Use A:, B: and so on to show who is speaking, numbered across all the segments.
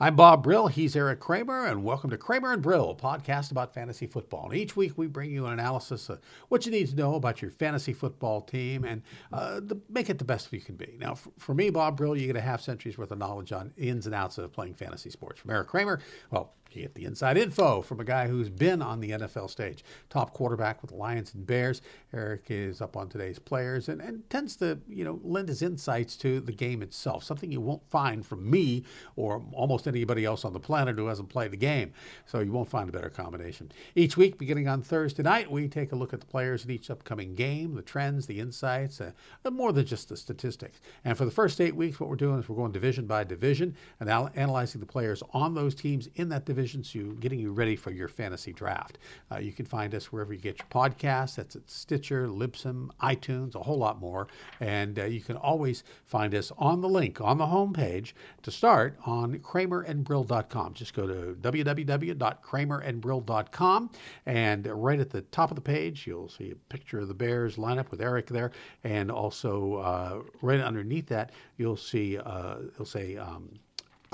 A: I'm Bob Brill. He's Eric Kramer, and welcome to Kramer and Brill, a podcast about fantasy football. And each week we bring you an analysis of what you need to know about your fantasy football team and uh, the, make it the best you can be. Now, for me, Bob Brill, you get a half century's worth of knowledge on ins and outs of playing fantasy sports. From Eric Kramer, well, you get the inside info from a guy who's been on the NFL stage. Top quarterback with the Lions and Bears. Eric is up on today's players and, and tends to, you know, lend his insights to the game itself, something you won't find from me or almost anybody else on the planet who hasn't played the game. So you won't find a better combination. Each week, beginning on Thursday night, we take a look at the players in each upcoming game, the trends, the insights, uh, more than just the statistics. And for the first eight weeks, what we're doing is we're going division by division and analyzing the players on those teams in that division you, getting you ready for your fantasy draft. Uh, you can find us wherever you get your podcasts. That's at Stitcher, Libsyn, iTunes, a whole lot more. And uh, you can always find us on the link on the homepage to start on kramerandbrill.com. Just go to www.kramerandbrill.com. And right at the top of the page, you'll see a picture of the Bears lineup with Eric there. And also, uh, right underneath that, you'll see, uh, it'll say, um,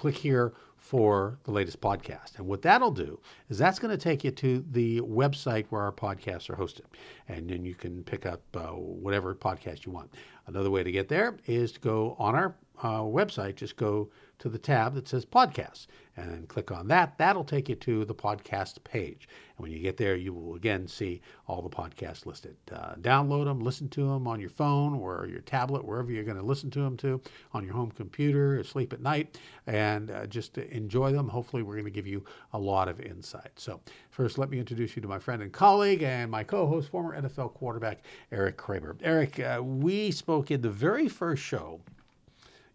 A: click here for the latest podcast. And what that'll do is that's going to take you to the website where our podcasts are hosted. And then you can pick up uh, whatever podcast you want. Another way to get there is to go on our uh, website, just go to the tab that says podcasts and then click on that. That'll take you to the podcast page. And when you get there, you will again see all the podcasts listed. Uh, download them, listen to them on your phone or your tablet, wherever you're going to listen to them to, on your home computer, or sleep at night, and uh, just enjoy them. Hopefully, we're going to give you a lot of insight. So, first, let me introduce you to my friend and colleague and my co host, former NFL quarterback, Eric Kramer. Eric, uh, we spoke in the very first show.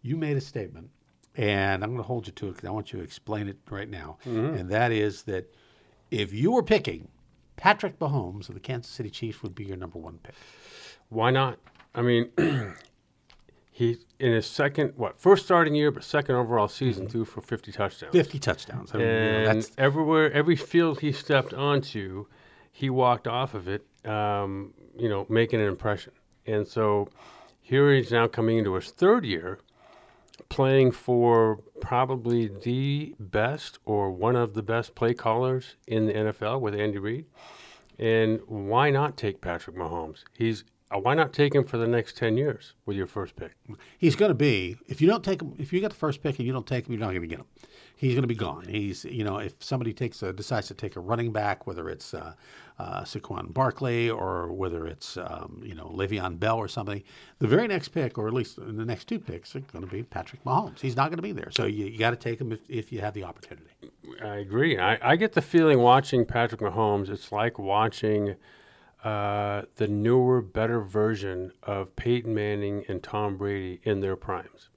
A: You made a statement and I'm going to hold you to it because I want you to explain it right now. Mm-hmm. And that is that if you were picking, Patrick Mahomes of the Kansas City Chiefs would be your number one pick.
B: Why not? I mean, he in his second, what first starting year, but second overall season, mm-hmm. threw for 50 touchdowns.
A: 50 touchdowns.
B: I mean, and you know, everywhere, every field he stepped onto, he walked off of it, um, you know, making an impression. And so here he's now coming into his third year playing for probably the best or one of the best play callers in the NFL with Andy Reid. And why not take Patrick Mahomes? He's uh, why not take him for the next 10 years with your first pick?
A: He's going to be, if you don't take him, if you get the first pick and you don't take him, you're not going to get him. He's going to be gone. He's, you know, if somebody takes a, decides to take a running back, whether it's uh, uh, Saquon Barkley or whether it's, um, you know, Le'Veon Bell or something, the very next pick, or at least the next two picks, are going to be Patrick Mahomes. He's not going to be there. So you, you got to take him if, if you have the opportunity.
B: I agree. I, I get the feeling watching Patrick Mahomes, it's like watching – uh, the newer, better version of Peyton Manning and Tom Brady in their primes.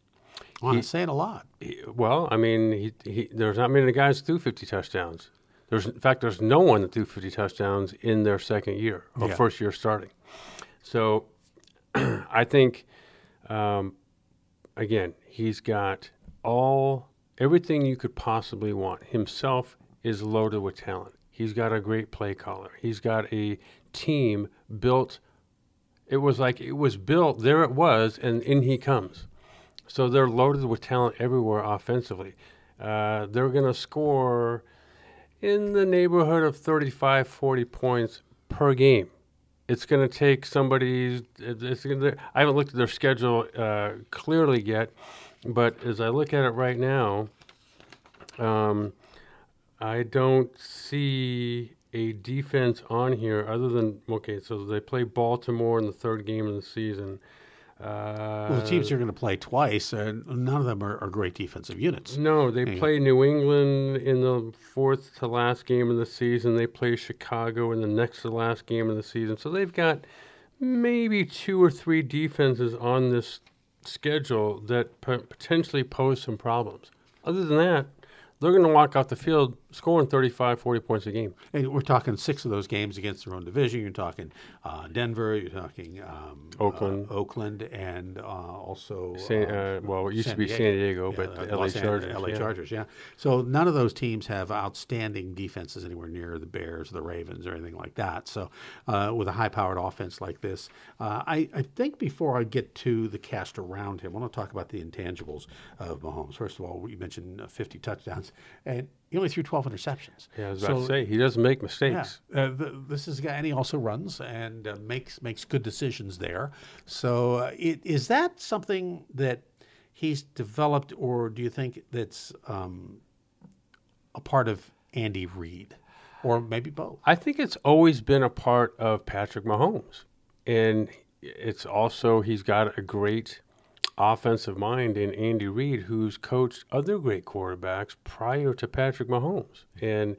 A: Well, I say it a lot.
B: He, well, I mean, he, he, there's not many guys that threw 50 touchdowns. There's, in fact, there's no one that threw 50 touchdowns in their second year or yeah. first year starting. So I think, um, again, he's got all everything you could possibly want. Himself is loaded with talent. He's got a great play caller. He's got a team built. It was like it was built. There it was, and in he comes. So they're loaded with talent everywhere offensively. Uh, they're going to score in the neighborhood of 35, 40 points per game. It's going to take somebody. It's I haven't looked at their schedule uh, clearly yet, but as I look at it right now, um, I don't see a defense on here other than okay, so they play Baltimore in the third game of the season.
A: Uh, well, the teams are going to play twice, and none of them are, are great defensive units.
B: No, they play New England in the fourth to last game of the season. They play Chicago in the next to last game of the season. So they've got maybe two or three defenses on this schedule that p- potentially pose some problems. Other than that, they're going to walk off the field scoring 35, 40 points a game.
A: And we're talking six of those games against their own division. You're talking uh, Denver. You're talking um,
B: Oakland.
A: uh, Oakland, and uh, also
B: San,
A: uh,
B: uh, well, it used
A: San
B: to be
A: Diego.
B: San Diego,
A: Yeah,
B: but
A: uh,
B: the LA Chargers.
A: LA
B: yeah.
A: Chargers, yeah. So none of those teams have outstanding defenses anywhere near the Bears, the Ravens, or anything like that. So uh, with a high-powered offense like this, uh, I, I think before I get to the cast around him, I want to talk about the intangibles of Mahomes. First of all, you mentioned uh, 50 touchdowns, and he only threw 12 interceptions.
B: Yeah, I was about
A: So-
B: to say he doesn't make
A: yeah,
B: mistakes.
A: uh, th this is a guy, and he also runs and uh, makes makes good decisions there. So, uh, it, is that something that he's developed, or do you think that's um, a part of Andy Reid, or maybe both?
B: I think it's always been a part of Patrick Mahomes, and it's also he's got a great offensive mind in Andy Reid, who's coached other great quarterbacks prior to Patrick Mahomes, and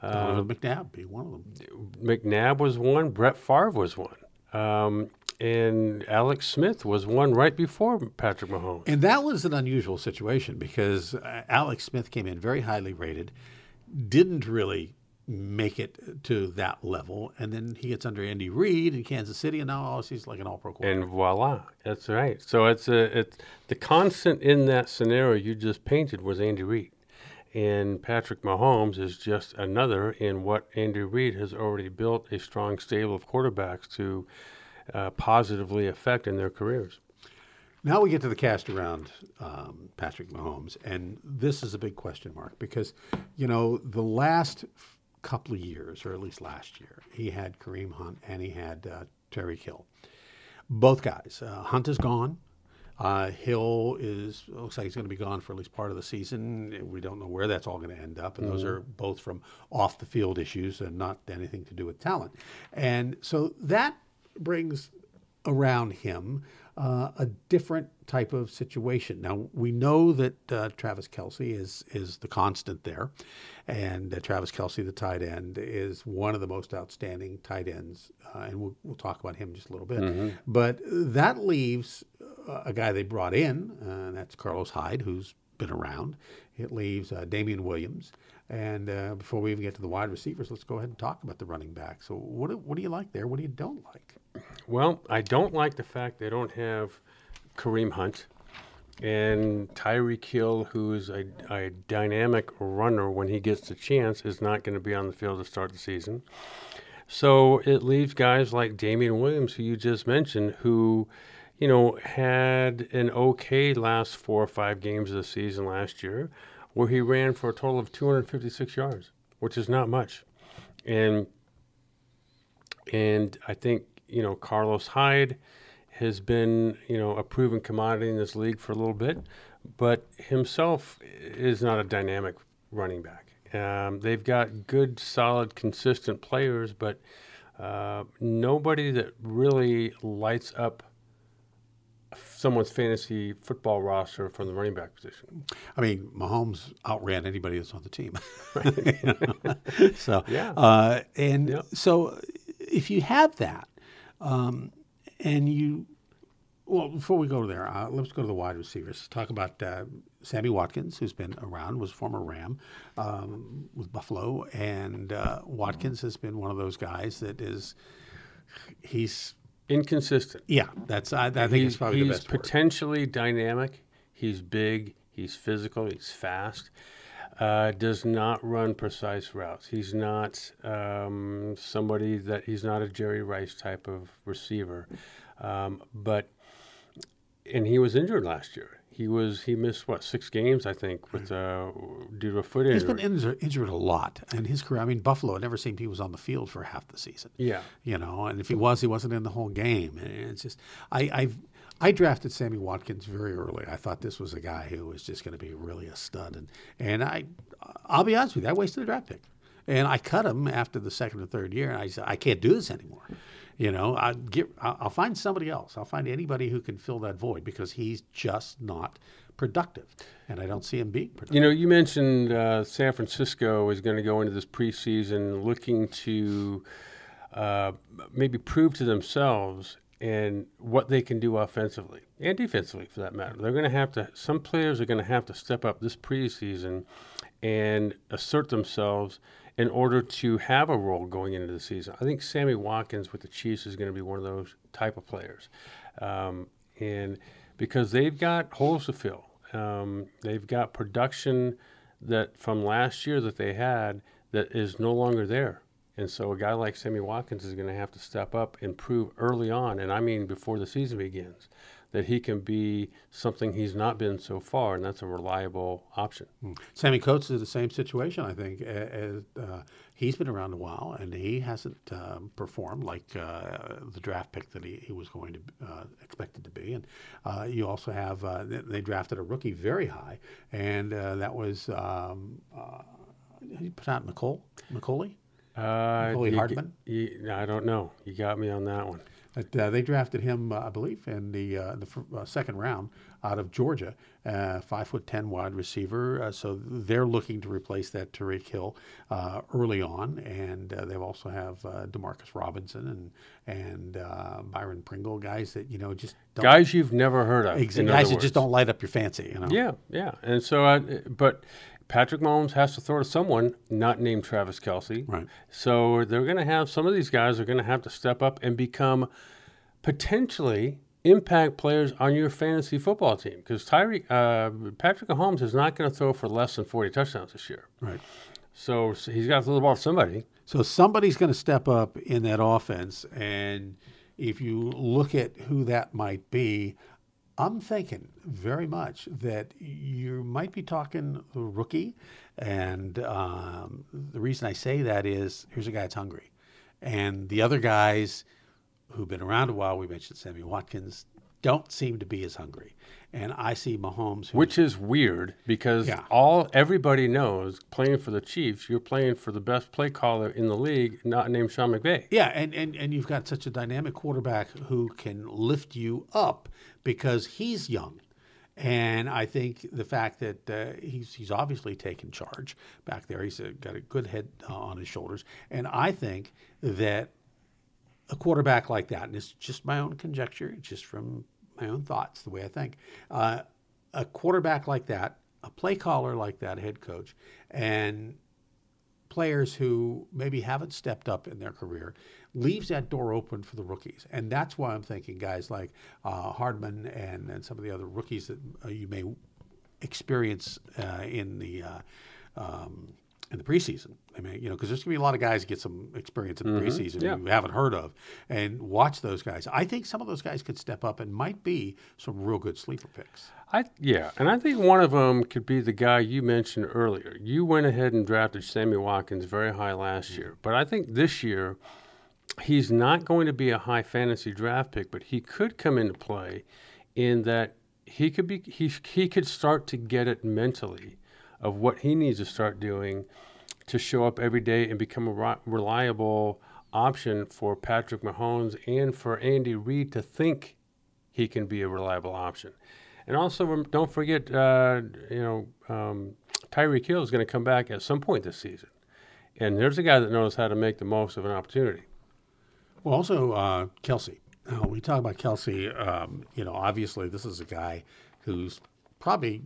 B: uh,
A: McNabb be one of them.
B: McNabb was one, Brett Favre was one, um, and Alex Smith was one right before Patrick Mahomes.
A: And that was an unusual situation because uh, Alex Smith came in very highly rated, didn't really make it to that level, and then he gets under Andy Reid in Kansas City, and now he's like an All-Pro quarterback.
B: And voila, that's right. So it's a it's the constant in that scenario you just painted was Andy Reid, and Patrick Mahomes is just another in what Andy Reid has already built a strong stable of quarterbacks to uh, positively affect in their careers.
A: Now we get to the cast around um, Patrick Mahomes, and this is a big question mark because, you know, the last couple of years, or at least last year, he had Kareem Hunt and he had uh, Tyreek Hill. Both guys. Uh, Hunt is gone. Uh, Hill is looks like he's going to be gone for at least part of the season. We don't know where that's all going to end up, and those are both from off the field issues and not anything to do with talent. And so that brings around him uh, a different type of situation. Now we know that uh, Travis Kelce is is the constant there, and uh, Travis Kelce, the tight end, is one of the most outstanding tight ends, uh, and we'll, we'll talk about him in just a little bit. But that leaves uh, a guy they brought in, uh, and that's Carlos Hyde, who's been around. It leaves uh, Damien Williams. And uh, before we even get to the wide receivers, let's go ahead and talk about the running back. So, what do, what do you like there? What do you don't like?
B: Well, I don't like the fact they don't have Kareem Hunt and Tyreek Hill, who's a, a dynamic runner when he gets the chance, is not going to be on the field to start the season. So it leaves guys like Damien Williams, who you just mentioned, who, you know, had an okay last four or five games of the season last year, where he ran for a total of 256 yards, which is not much. And and I think you know Carlos Hyde has been you know a proven commodity in this league for a little bit, but himself is not a dynamic running back. Um, they've got good, solid, consistent players, but uh, nobody that really lights up someone's fantasy football roster from the running back position.
A: I mean, Mahomes outran anybody that's on the team. So
B: Yeah.
A: uh, and
B: Yeah.
A: so if you have that, um, and you, well, before we go there, uh, let's go to the wide receivers. Let's talk about uh, Sammy Watkins, who's been around, was a former Ram um, with Buffalo, and uh, Watkins has been one of those guys that is, he's
B: Inconsistent.
A: yeah, that's I, I think
B: he's,
A: it's probably
B: he's
A: the best word.
B: potentially dynamic. He's big. He's physical. He's fast. Uh, does not run precise routes. He's not um, somebody that he's not a Jerry Rice type of receiver. Um, but and he was injured last year. He was he missed what six games I think with uh, due to a foot
A: He's
B: injury.
A: been injured, injured a lot in his career. I mean, Buffalo. It never seemed he was on the field for half the season.
B: yeah.
A: you know, and if he was, he wasn't in the whole game. And it's just, I, I've, I drafted Sammy Watkins very early. I thought this was a guy who was just going to be really a stud, and and I, I'll be honest with you, I wasted a draft pick, and I cut him after the second or third year, and I said I can't do this anymore. You know, I get, I'll find somebody else. I'll find anybody who can fill that void because he's just not productive, and I don't see him being productive.
B: You know, you mentioned uh, San Francisco is going to go into this preseason looking to uh, maybe prove to themselves and what they can do offensively and defensively, for that matter. They're going to have to. Some players are going to have to step up this preseason and assert themselves in order to have a role going into the season. I think Sammy Watkins with the Chiefs is going to be one of those type of players, um, and because they've got holes to fill, um, they've got production that from last year that they had that is no longer there. And so a guy like Sammy Watkins is going to have to step up and prove early on, and I mean before the season begins, that he can be something he's not been so far, and that's a reliable option.
A: Mm. Sammy Coates is the same situation, I think. As, uh, he's been around a while, and he hasn't um, performed like uh, the draft pick that he, he was going to uh, expected to be. And uh, you also have uh, they drafted a rookie very high, and uh, that was um, you put out Mecole, McCauley.
B: Uh, Hardman? You, I don't know. You got me on that one.
A: But, uh, they drafted him, uh, I believe, in the uh, the f- uh, second round out of Georgia, uh, five foot ten wide receiver. Uh, so they're looking to replace that Tyreek Hill early on, and they also have Demarcus Robinson and and Byron Pringle, guys that you know just
B: guys you've never heard of,
A: guys that just don't light up your fancy. You know?
B: Yeah, yeah, and so but Patrick Mahomes has to throw to someone not named Travis Kelce.
A: Right.
B: So they're going to have some of these guys are going to have to step up and become potentially impact players on your fantasy football team because Tyree uh, Patrick Mahomes is not going to throw for less than forty touchdowns this year.
A: Right.
B: So, so he's got to throw the ball to somebody.
A: So somebody's going to step up in that offense, and if you look at who that might be, I'm thinking very much that you might be talking rookie. And um, the reason I say that is here's a guy that's hungry. And the other guys who've been around a while, we mentioned Sammy Watkins, don't seem to be as hungry. And I see Mahomes,
B: which is weird because yeah. all everybody knows playing for the Chiefs, you're playing for the best play caller in the league, not named Sean McVay.
A: Yeah, and, and and you've got such a dynamic quarterback who can lift you up because he's young. And I think the fact that uh, he's he's obviously taken charge back there, he's a, got a good head uh, on his shoulders, and I think that a quarterback like that, and it's just my own conjecture, just from my own thoughts, the way I think. Uh, a quarterback like that, a play caller like that, head coach, and players who maybe haven't stepped up in their career leaves that door open for the rookies. And that's why I'm thinking guys like uh, Hardman and, and some of the other rookies that uh, you may experience uh, in the uh, um, in the preseason. I mean, you know, because there's going to be a lot of guys get some experience in the mm-hmm. preseason yeah. you haven't heard of, and watch those guys. I think some of those guys could step up and might be some real good sleeper picks.
B: I yeah, and I think one of them could be the guy you mentioned earlier. You went ahead and drafted Sammy Watkins very high last mm-hmm. year, but I think this year he's not going to be a high fantasy draft pick, but he could come into play in that he could be he he could start to get it mentally of what he needs to start doing to show up every day and become a reliable option for Patrick Mahomes and for Andy Reid to think he can be a reliable option. And also, don't forget, uh, you know, um, Tyreek Hill is going to come back at some point this season. And there's a guy that knows how to make the most of an opportunity.
A: Well, also, uh, Kelce. Now, we talk about Kelce. um, you know, obviously, this is a guy who's probably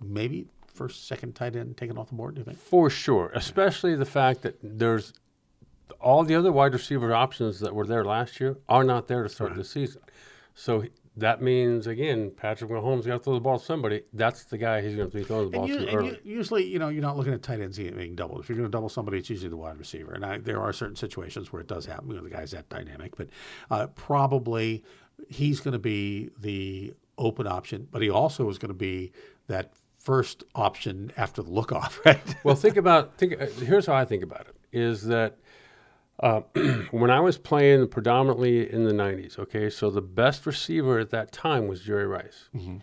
A: maybe first, second tight end taken off the board? Do you think?
B: For sure, especially the fact that there's all the other wide receiver options that were there last year are not there to start right. this season. So that means again, Patrick Mahomes got to throw the ball to somebody. That's the guy he's going to be throwing the ball to early.
A: You, usually, you know, you're not looking at tight ends being doubled. If you're going to double somebody, it's usually the wide receiver. And I, there are certain situations where it does happen. You know, the guy's that dynamic, but uh, probably he's going to be the open option. But he also is going to be that first option after the look off, right?
B: well, think about think. Uh, here's how I think about it: is that uh, when I was playing predominantly in the '90s, okay, so the best receiver at that time was Jerry Rice. Mm-hmm.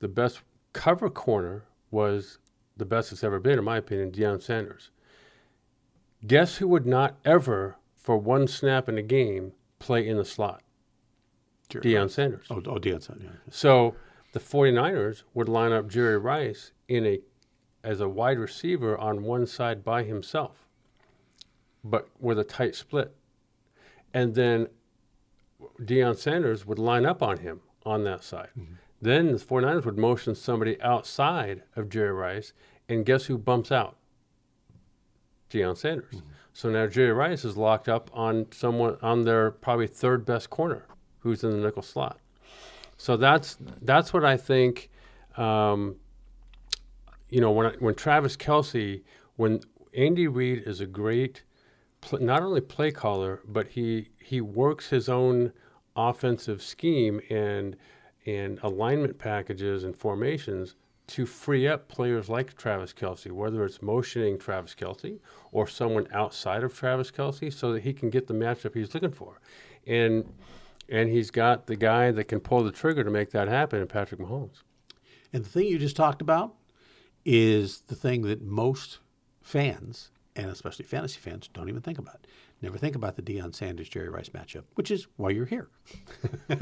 B: The best cover corner was the best it's ever been, in my opinion, Deion Sanders. Guess who would not ever, for one snap in a game, play in the slot? Jerry Deion Rice. Sanders.
A: Oh, oh Deion Sanders. Yeah.
B: So the 49ers would line up Jerry Rice in a as a wide receiver on one side by himself, but with a tight split. And then Deion Sanders would line up on him on that side. Mm-hmm. Then the 49ers would motion somebody outside of Jerry Rice, and guess who bumps out? Deion Sanders. Mm-hmm. So now Jerry Rice is locked up on someone on their probably third best corner, who's in the nickel slot. So that's that's what I think. Um, you know, when I, when Travis Kelce, when Andy Reid is a great, pl- not only play caller, but he he works his own offensive scheme and and alignment packages and formations to free up players like Travis Kelce, whether it's motioning Travis Kelce or someone outside of Travis Kelce, so that he can get the matchup he's looking for. And and he's got the guy that can pull the trigger to make that happen in Patrick Mahomes.
A: And the thing you just talked about is the thing that most fans, and especially fantasy fans, don't even think about. it. Never think about the Deion Sanders Jerry Rice matchup, which is why you're here.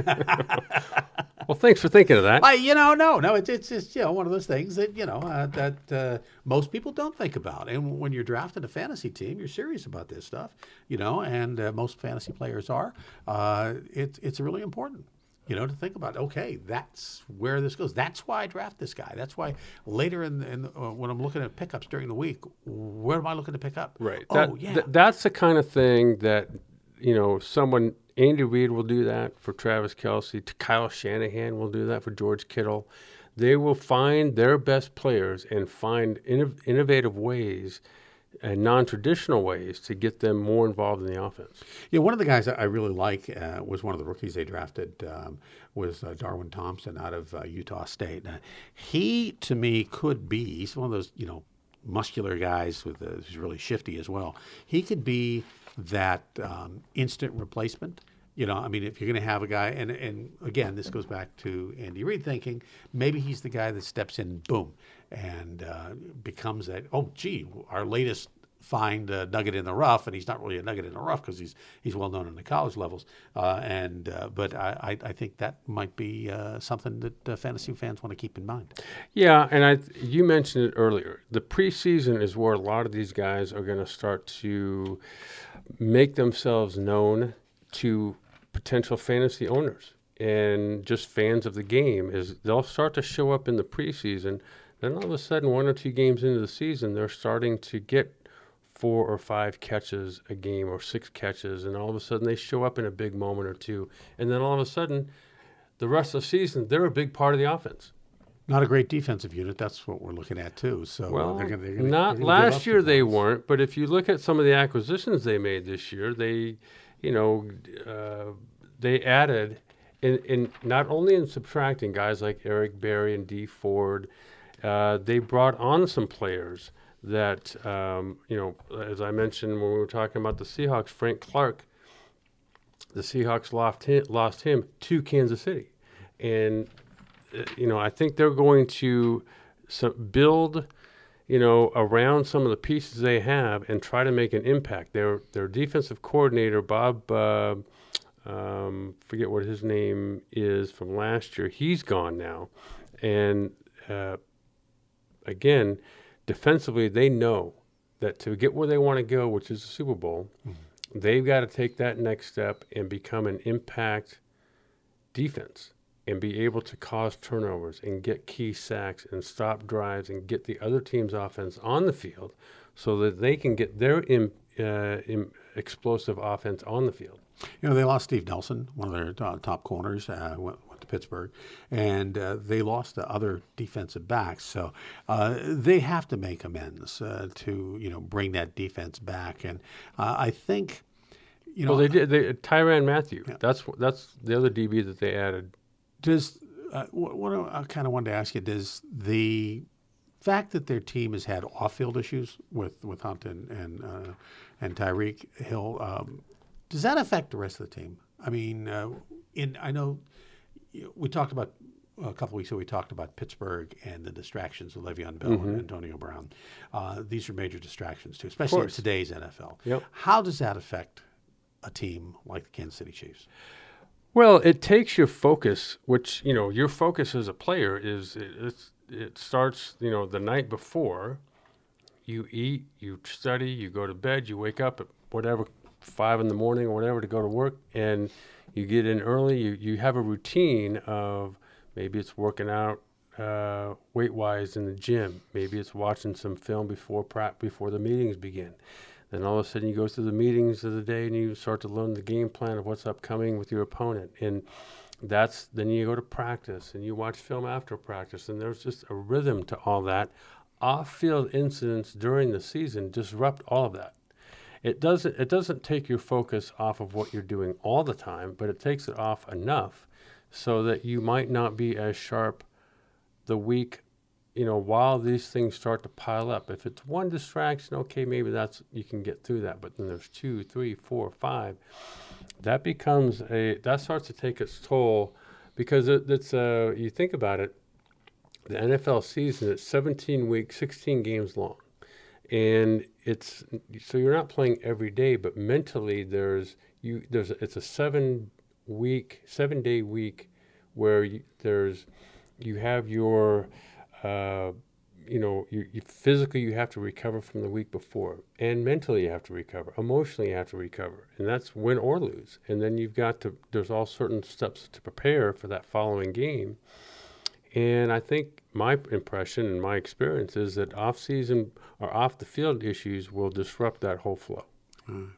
B: well, thanks for thinking of that.
A: I, you know, no, no, it's it's just you know one of those things that you know uh, that uh, most people don't think about. And when you're drafting a fantasy team, you're serious about this stuff, you know, and uh, most fantasy players are. Uh, it's it's really important you know, to think about. Okay, that's where this goes. That's why I draft this guy. That's why later in, in uh, when I'm looking at pickups during the week, where am I looking to pick up?
B: Right. Oh, that, yeah. Th- that's the kind of thing that you know someone. Andy Reid will do that for Travis Kelce. Kyle Shanahan will do that for George Kittle. They will find their best players and find innovative ways and non-traditional ways to get them more involved in the offense.
A: Yeah, one of the guys I really like uh, was one of the rookies they drafted um, was uh, Darwin Thompson out of uh, Utah State. he, to me, could be. He's one of those you know muscular guys with uh, who's really shifty as well. He could be that um, instant replacement. You know, I mean, if you're going to have a guy, and and again, this goes back to Andy Reid thinking maybe he's the guy that steps in, boom, and uh, becomes that. Oh, gee, our latest find a nugget in the rough, and he's not really a nugget in the rough because he's he's well known in the college levels. Uh, and uh, but I, I think that might be uh, something that uh, fantasy fans want to keep in mind.
B: Yeah, and I you mentioned it earlier. The preseason is where a lot of these guys are going to start to make themselves known to potential fantasy owners and just fans of the game. Is they'll start to show up in the preseason then all of a sudden, one or two games into the season, they're starting to get four or five catches a game or six catches, and all of a sudden they show up in a big moment or two, and then all of a sudden, the rest of the season they're a big part of the offense.
A: Not a great defensive unit. That's what we're looking at too. So
B: well, they're gonna, they're gonna, not last year they weren't, but if you look at some of the acquisitions they made this year, they, you know, uh, they added in, in not only in subtracting guys like Eric Berry and Dee Ford uh, they brought on some players that, um, you know, as I mentioned when we were talking about the Seahawks, Frank Clark, the Seahawks lost him, lost him to Kansas City. And, uh, you know, I think they're going to build, you know, around some of the pieces they have and try to make an impact. Their, their defensive coordinator, Bob, uh, um, forget what his name is from last year, he's gone now. And uh, again, defensively, they know that to get where they want to go, which is the Super Bowl, mm-hmm. they've got to take that next step and become an impact defense and be able to cause turnovers and get key sacks and stop drives and get the other team's offense on the field so that they can get their uh, explosive offense on the field.
A: You know, they lost Steve Nelson, one of their uh, top corners, uh, Pittsburgh, and uh, they lost the other defensive backs. So uh, they have to make amends uh, to you know bring that defense back. And uh, I think you know
B: well they did. They, Tyrann Mathieu. Yeah. That's that's the other DB that they added.
A: Does uh, what, I kind of wanted to ask you? Does the fact that their team has had off-field issues with with Hunt and and, uh, and Tyreek Hill, um, does that affect the rest of the team? I mean, in I know we talked about a couple weeks ago. We talked about Pittsburgh and the distractions of Le'Veon Bell mm-hmm. and Antonio Brown. Uh, these are major distractions too, especially in today's NFL.
B: Yep.
A: How does that affect a team like the Kansas City Chiefs?
B: Well, it takes your focus, which you know your focus as a player is it, it starts you know the night before. You eat, you study, you go to bed, you wake up at whatever five in the morning or whatever to go to work, and you get in early. You you have a routine of maybe it's working out uh, weight wise in the gym. Maybe it's watching some film before pra- before the meetings begin. Then all of a sudden you go through the meetings of the day and you start to learn the game plan of what's upcoming with your opponent. And that's then you go to practice and you watch film after practice. And there's just a rhythm to all that. Off field incidents during the season disrupt all of that. It doesn't it doesn't take your focus off of what you're doing all the time, but it takes it off enough so that you might not be as sharp the week you know, while these things start to pile up, if it's one distraction, okay, maybe that's you can get through that. But then there's two, three, four, five. That becomes a that starts to take its toll because it, it's uh, you think about it, the NFL season is 17 weeks, 16 games long, and it's so you're not playing every day, but mentally there's you there's it's a seven week, seven day week where you, there's you have your uh, you know, you, you, physically you have to recover from the week before, and mentally you have to recover, emotionally you have to recover, and that's win or lose. And then you've got to there's all certain steps to prepare for that following game. And I think my impression and my experience is that off season or off the field issues will disrupt that whole flow.
A: Mm.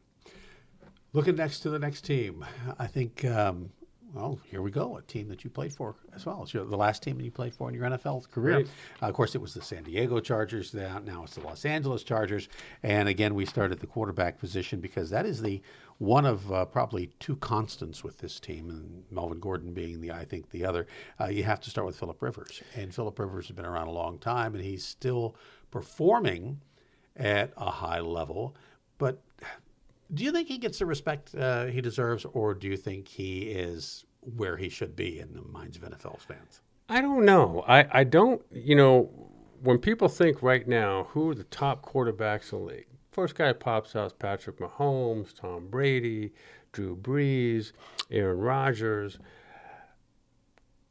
A: Looking next to the next team, I think um, well, here we go. A team that you played for as well. It's your, the last team that you played for in your NFL career. Right. Uh, of course, it was the San Diego Chargers. Now it's the Los Angeles Chargers. And again, we started the quarterback position because that is the one of uh, probably two constants with this team, and Melvin Gordon being the I think the other. Uh, you have to start with Philip Rivers, and Philip Rivers has been around a long time, and he's still performing at a high level. But do you think he gets the respect uh, he deserves, or do you think he is where he should be in the minds of NFL fans?
B: I don't know. I, I don't, you know, when people think right now, who are the top quarterbacks in the league? First guy pops out is Patrick Mahomes, Tom Brady, Drew Brees, Aaron Rodgers.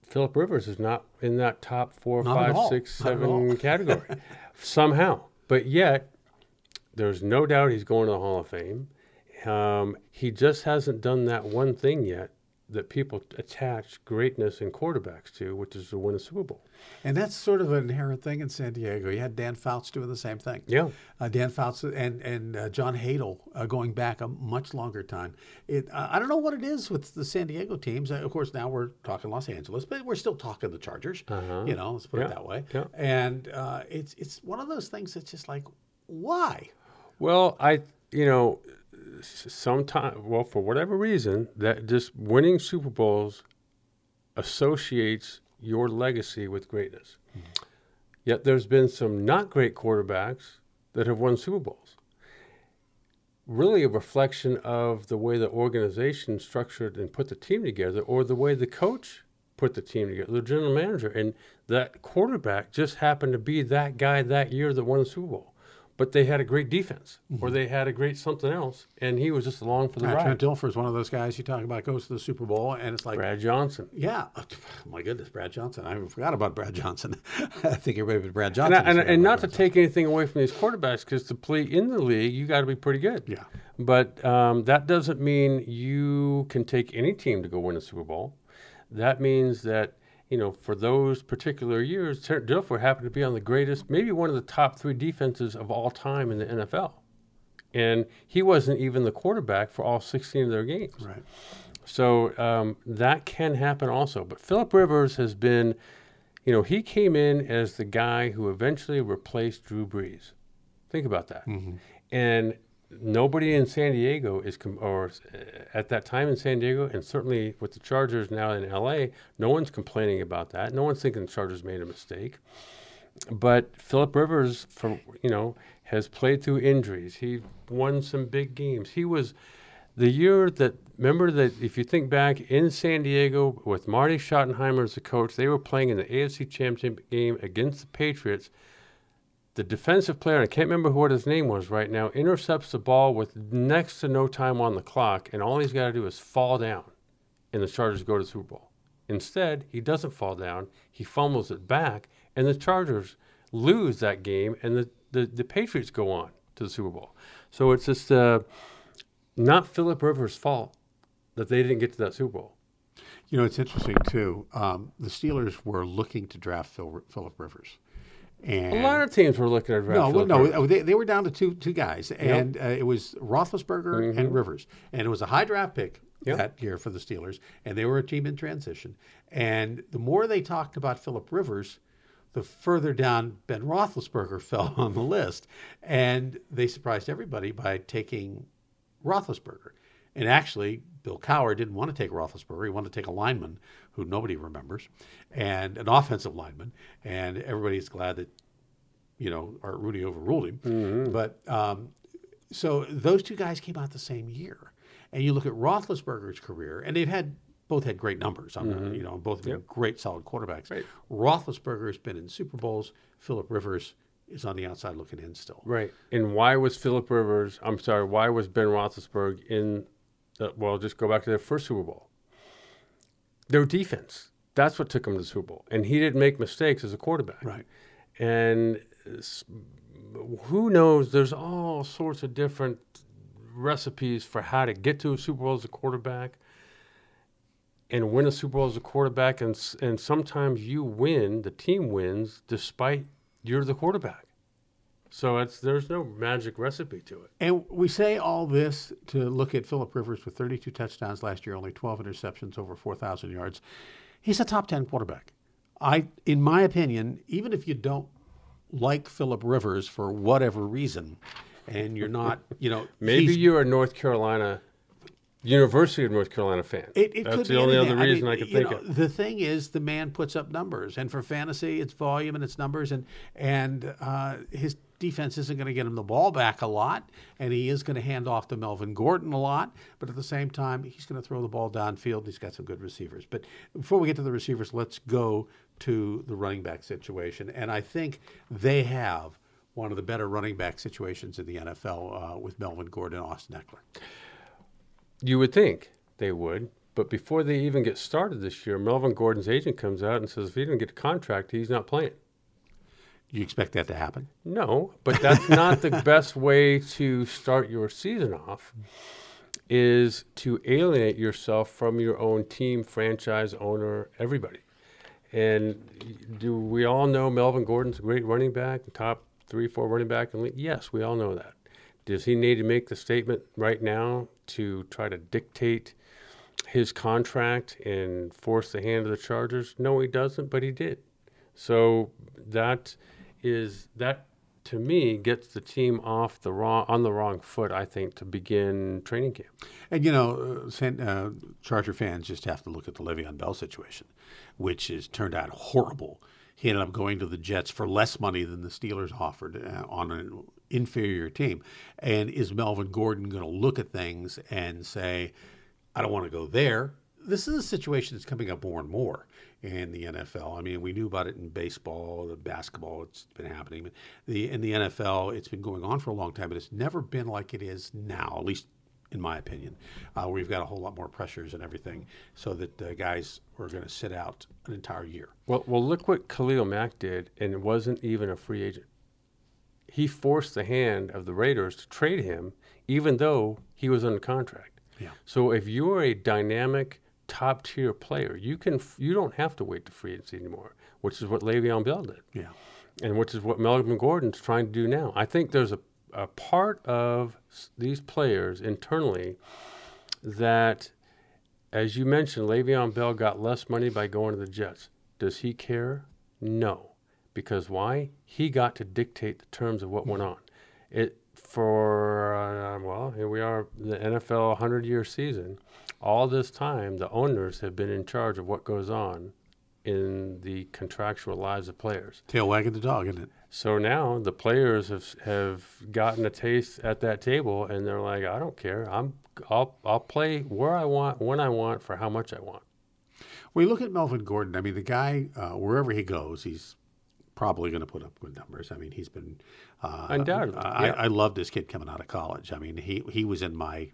B: Philip Rivers is not in that top four,
A: not
B: five, six, seven category somehow. But yet, there's no doubt he's going to the Hall of Fame. Um, he just hasn't done that one thing yet that people attach greatness in quarterbacks to, which is to win a Super Bowl.
A: And that's sort of an inherent thing in San Diego. You had Dan Fouts doing the same thing.
B: Yeah.
A: Uh, Dan Fouts and and uh, John Hadl uh, going back a much longer time. It uh, I don't know what it is with the San Diego teams. Uh, of course, now we're talking Los Angeles, but we're still talking the Chargers. Uh-huh. You know, let's put
B: yeah.
A: it that way.
B: Yeah.
A: And uh, it's it's one of those things that's just like, why?
B: Well, I you know sometime, well, for whatever reason, that just winning Super Bowls associates your legacy with greatness. Mm-hmm. Yet there's been some not great quarterbacks that have won Super Bowls. Really, a reflection of the way the organization structured and put the team together, or the way the coach put the team together, the general manager. And that quarterback just happened to be that guy that year that won the Super Bowl but they had a great defense mm-hmm. or they had a great something else, and he was just along for the ride.
A: Trent Dilfer is one of those guys you talk about goes to the Super Bowl, and it's like
B: Brad Johnson.
A: Yeah, oh, my goodness, Brad Johnson. I forgot about Brad Johnson. I think everybody but Brad Johnson.
B: And, and, and not to take anything away from these quarterbacks, because to play in the league, you got to be pretty good.
A: Yeah.
B: But um, that doesn't mean you can take any team to go win a Super Bowl. That means that you know, for those particular years, Dilfer happened to be on the greatest, maybe one of the top three defenses of all time in the NFL. And he wasn't even the quarterback for all 16 of their games.
A: Right.
B: So um, that can happen also. But Philip Rivers has been, you know, he came in as the guy who eventually replaced Drew Brees. Think about that. Mm-hmm. And nobody in San Diego is, com- or uh, at that time in San Diego, and certainly with the Chargers now in LA, no one's complaining about that. No one's thinking the Chargers made a mistake. But Philip Rivers, for you know, has played through injuries. He won some big games. He was the year that remember that if you think back in San Diego with Marty Schottenheimer as the coach, they were playing in the AFC Championship game against the Patriots the defensive player, I can't remember what his name was right now, intercepts the ball with next to no time on the clock, and all he's got to do is fall down, and the Chargers go to the Super Bowl. Instead, he doesn't fall down, he fumbles it back, and the Chargers lose that game, and the, the, the Patriots go on to the Super Bowl. So it's just uh, not Philip Rivers' fault that they didn't get to that Super Bowl.
A: You know, it's interesting too. Um, the Steelers were looking to draft Phil, Philip Rivers, and
B: A lot of teams were looking at draft
A: no, no,
B: Rivers.
A: they, they were down to two two guys, and uh, it was Roethlisberger and Rivers, and it was a high draft pick
B: Yep.
A: that year for the Steelers, and they were a team in transition. And the more they talked about Philip Rivers, the further down Ben Roethlisberger fell on the list, and they surprised everybody by taking Roethlisberger. And actually, Bill Cowher didn't want to take Roethlisberger. He wanted to take a lineman who nobody remembers, and an offensive lineman. And everybody's glad that you know, Art Rooney overruled him. But um, so those two guys came out the same year, and you look at Roethlisberger's career, and they've had both had great numbers. I'm not- you know, both have been great, solid quarterbacks.
B: Right.
A: Roethlisberger's been in Super Bowls. Philip Rivers is on the outside looking in still.
B: Right. And why was Philip Rivers? I'm sorry. Why was Ben Roethlisberger in? The, well, just go back to their first Super Bowl. Their defense. That's what took him to the Super Bowl, and he didn't make mistakes as a quarterback.
A: Right.
B: And who knows? There's all sorts of different recipes for how to get to a Super Bowl as a quarterback and win a Super Bowl as a quarterback. And and sometimes you win, the team wins, despite you're the quarterback. So it's there's no magic recipe to it.
A: And we say all this to look at Philip Rivers with 32 touchdowns last year, only 12 interceptions, over 4,000 yards. He's a top 10 quarterback. I, in my opinion, even if you don't like Philip Rivers for whatever reason, and you're not, you know,
B: Maybe you're a North Carolina, University of North Carolina fan.
A: It, it
B: That's the only
A: anything.
B: other reason
A: mean,
B: I, could think
A: know,
B: of.
A: The thing is, the man puts up numbers, and for fantasy, it's volume and it's numbers, and and uh, his defense isn't going to get him the ball back a lot, and he is going to hand off to Melvin Gordon a lot, but at the same time, he's going to throw the ball downfield. He's got some good receivers. But before we get to the receivers, let's go to the running back situation, and I think they have one of the better running back situations in the NFL uh, with Melvin Gordon and Austin Ekeler.
B: You would think they would, but before they even get started this year, Melvin Gordon's agent comes out and says if he didn't get a contract, he's not playing.
A: You expect that to happen?
B: No, but that's not the best way to start your season off. Is to alienate yourself from your own team, franchise owner, everybody. And do we all know Melvin Gordon's a great running back, top three, four running back league? Yes, we all know that. Does he need to make the statement right now to try to dictate his contract and force the hand of the Chargers? No, he doesn't, but he did. So that is that to me gets the team off the wrong on the wrong foot. I think to begin training camp.
A: And you know, uh, San, uh, Charger fans just have to look at the Le'Veon Bell situation, which has turned out horrible. He ended up going to the Jets for less money than the Steelers offered uh, on an inferior team. And is Melvin Gordon going to look at things and say, "I don't want to go there"? This is a situation that's coming up more and more in the NFL. I mean, we knew about it in baseball, the basketball. It's been happening. But the in the NFL, it's been going on for a long time, but it's never been like it is now. At least in my opinion, uh, where you've got a whole lot more pressures and everything, so that uh, guys are going to sit out an entire year.
B: Well, well, look what Khalil Mack did, and it wasn't even a free agent. He forced the hand of the Raiders to trade him, even though he was under contract.
A: Yeah.
B: So if you're a dynamic top tier player, you can f- you don't have to wait to free agency anymore, which is what Le'Veon Bell did.
A: Yeah.
B: and which is what Melvin Gordon's trying to do now. I think there's a, a part of s- these players internally that, as you mentioned, Le'Veon Bell got less money by going to the Jets. Does he care? No, because why? He got to dictate the terms of what went on. It for uh, well, here we are, the NFL 100 year season. All this time, the owners have been in charge of what goes on in the contractual lives of players.
A: Tail wagging the dog, isn't it?
B: So now the players have have gotten a taste at that table, and they're like, I don't care. I'm I'll I'll play where I want, when I want, for how much I want.
A: We look at Melvin Gordon. I mean, the guy, uh, wherever he goes, he's probably going to put up good numbers. I mean, he's been uh,
B: Undoubtedly,
A: I,
B: yeah.
A: I love this kid coming out of college. I mean, he he was in my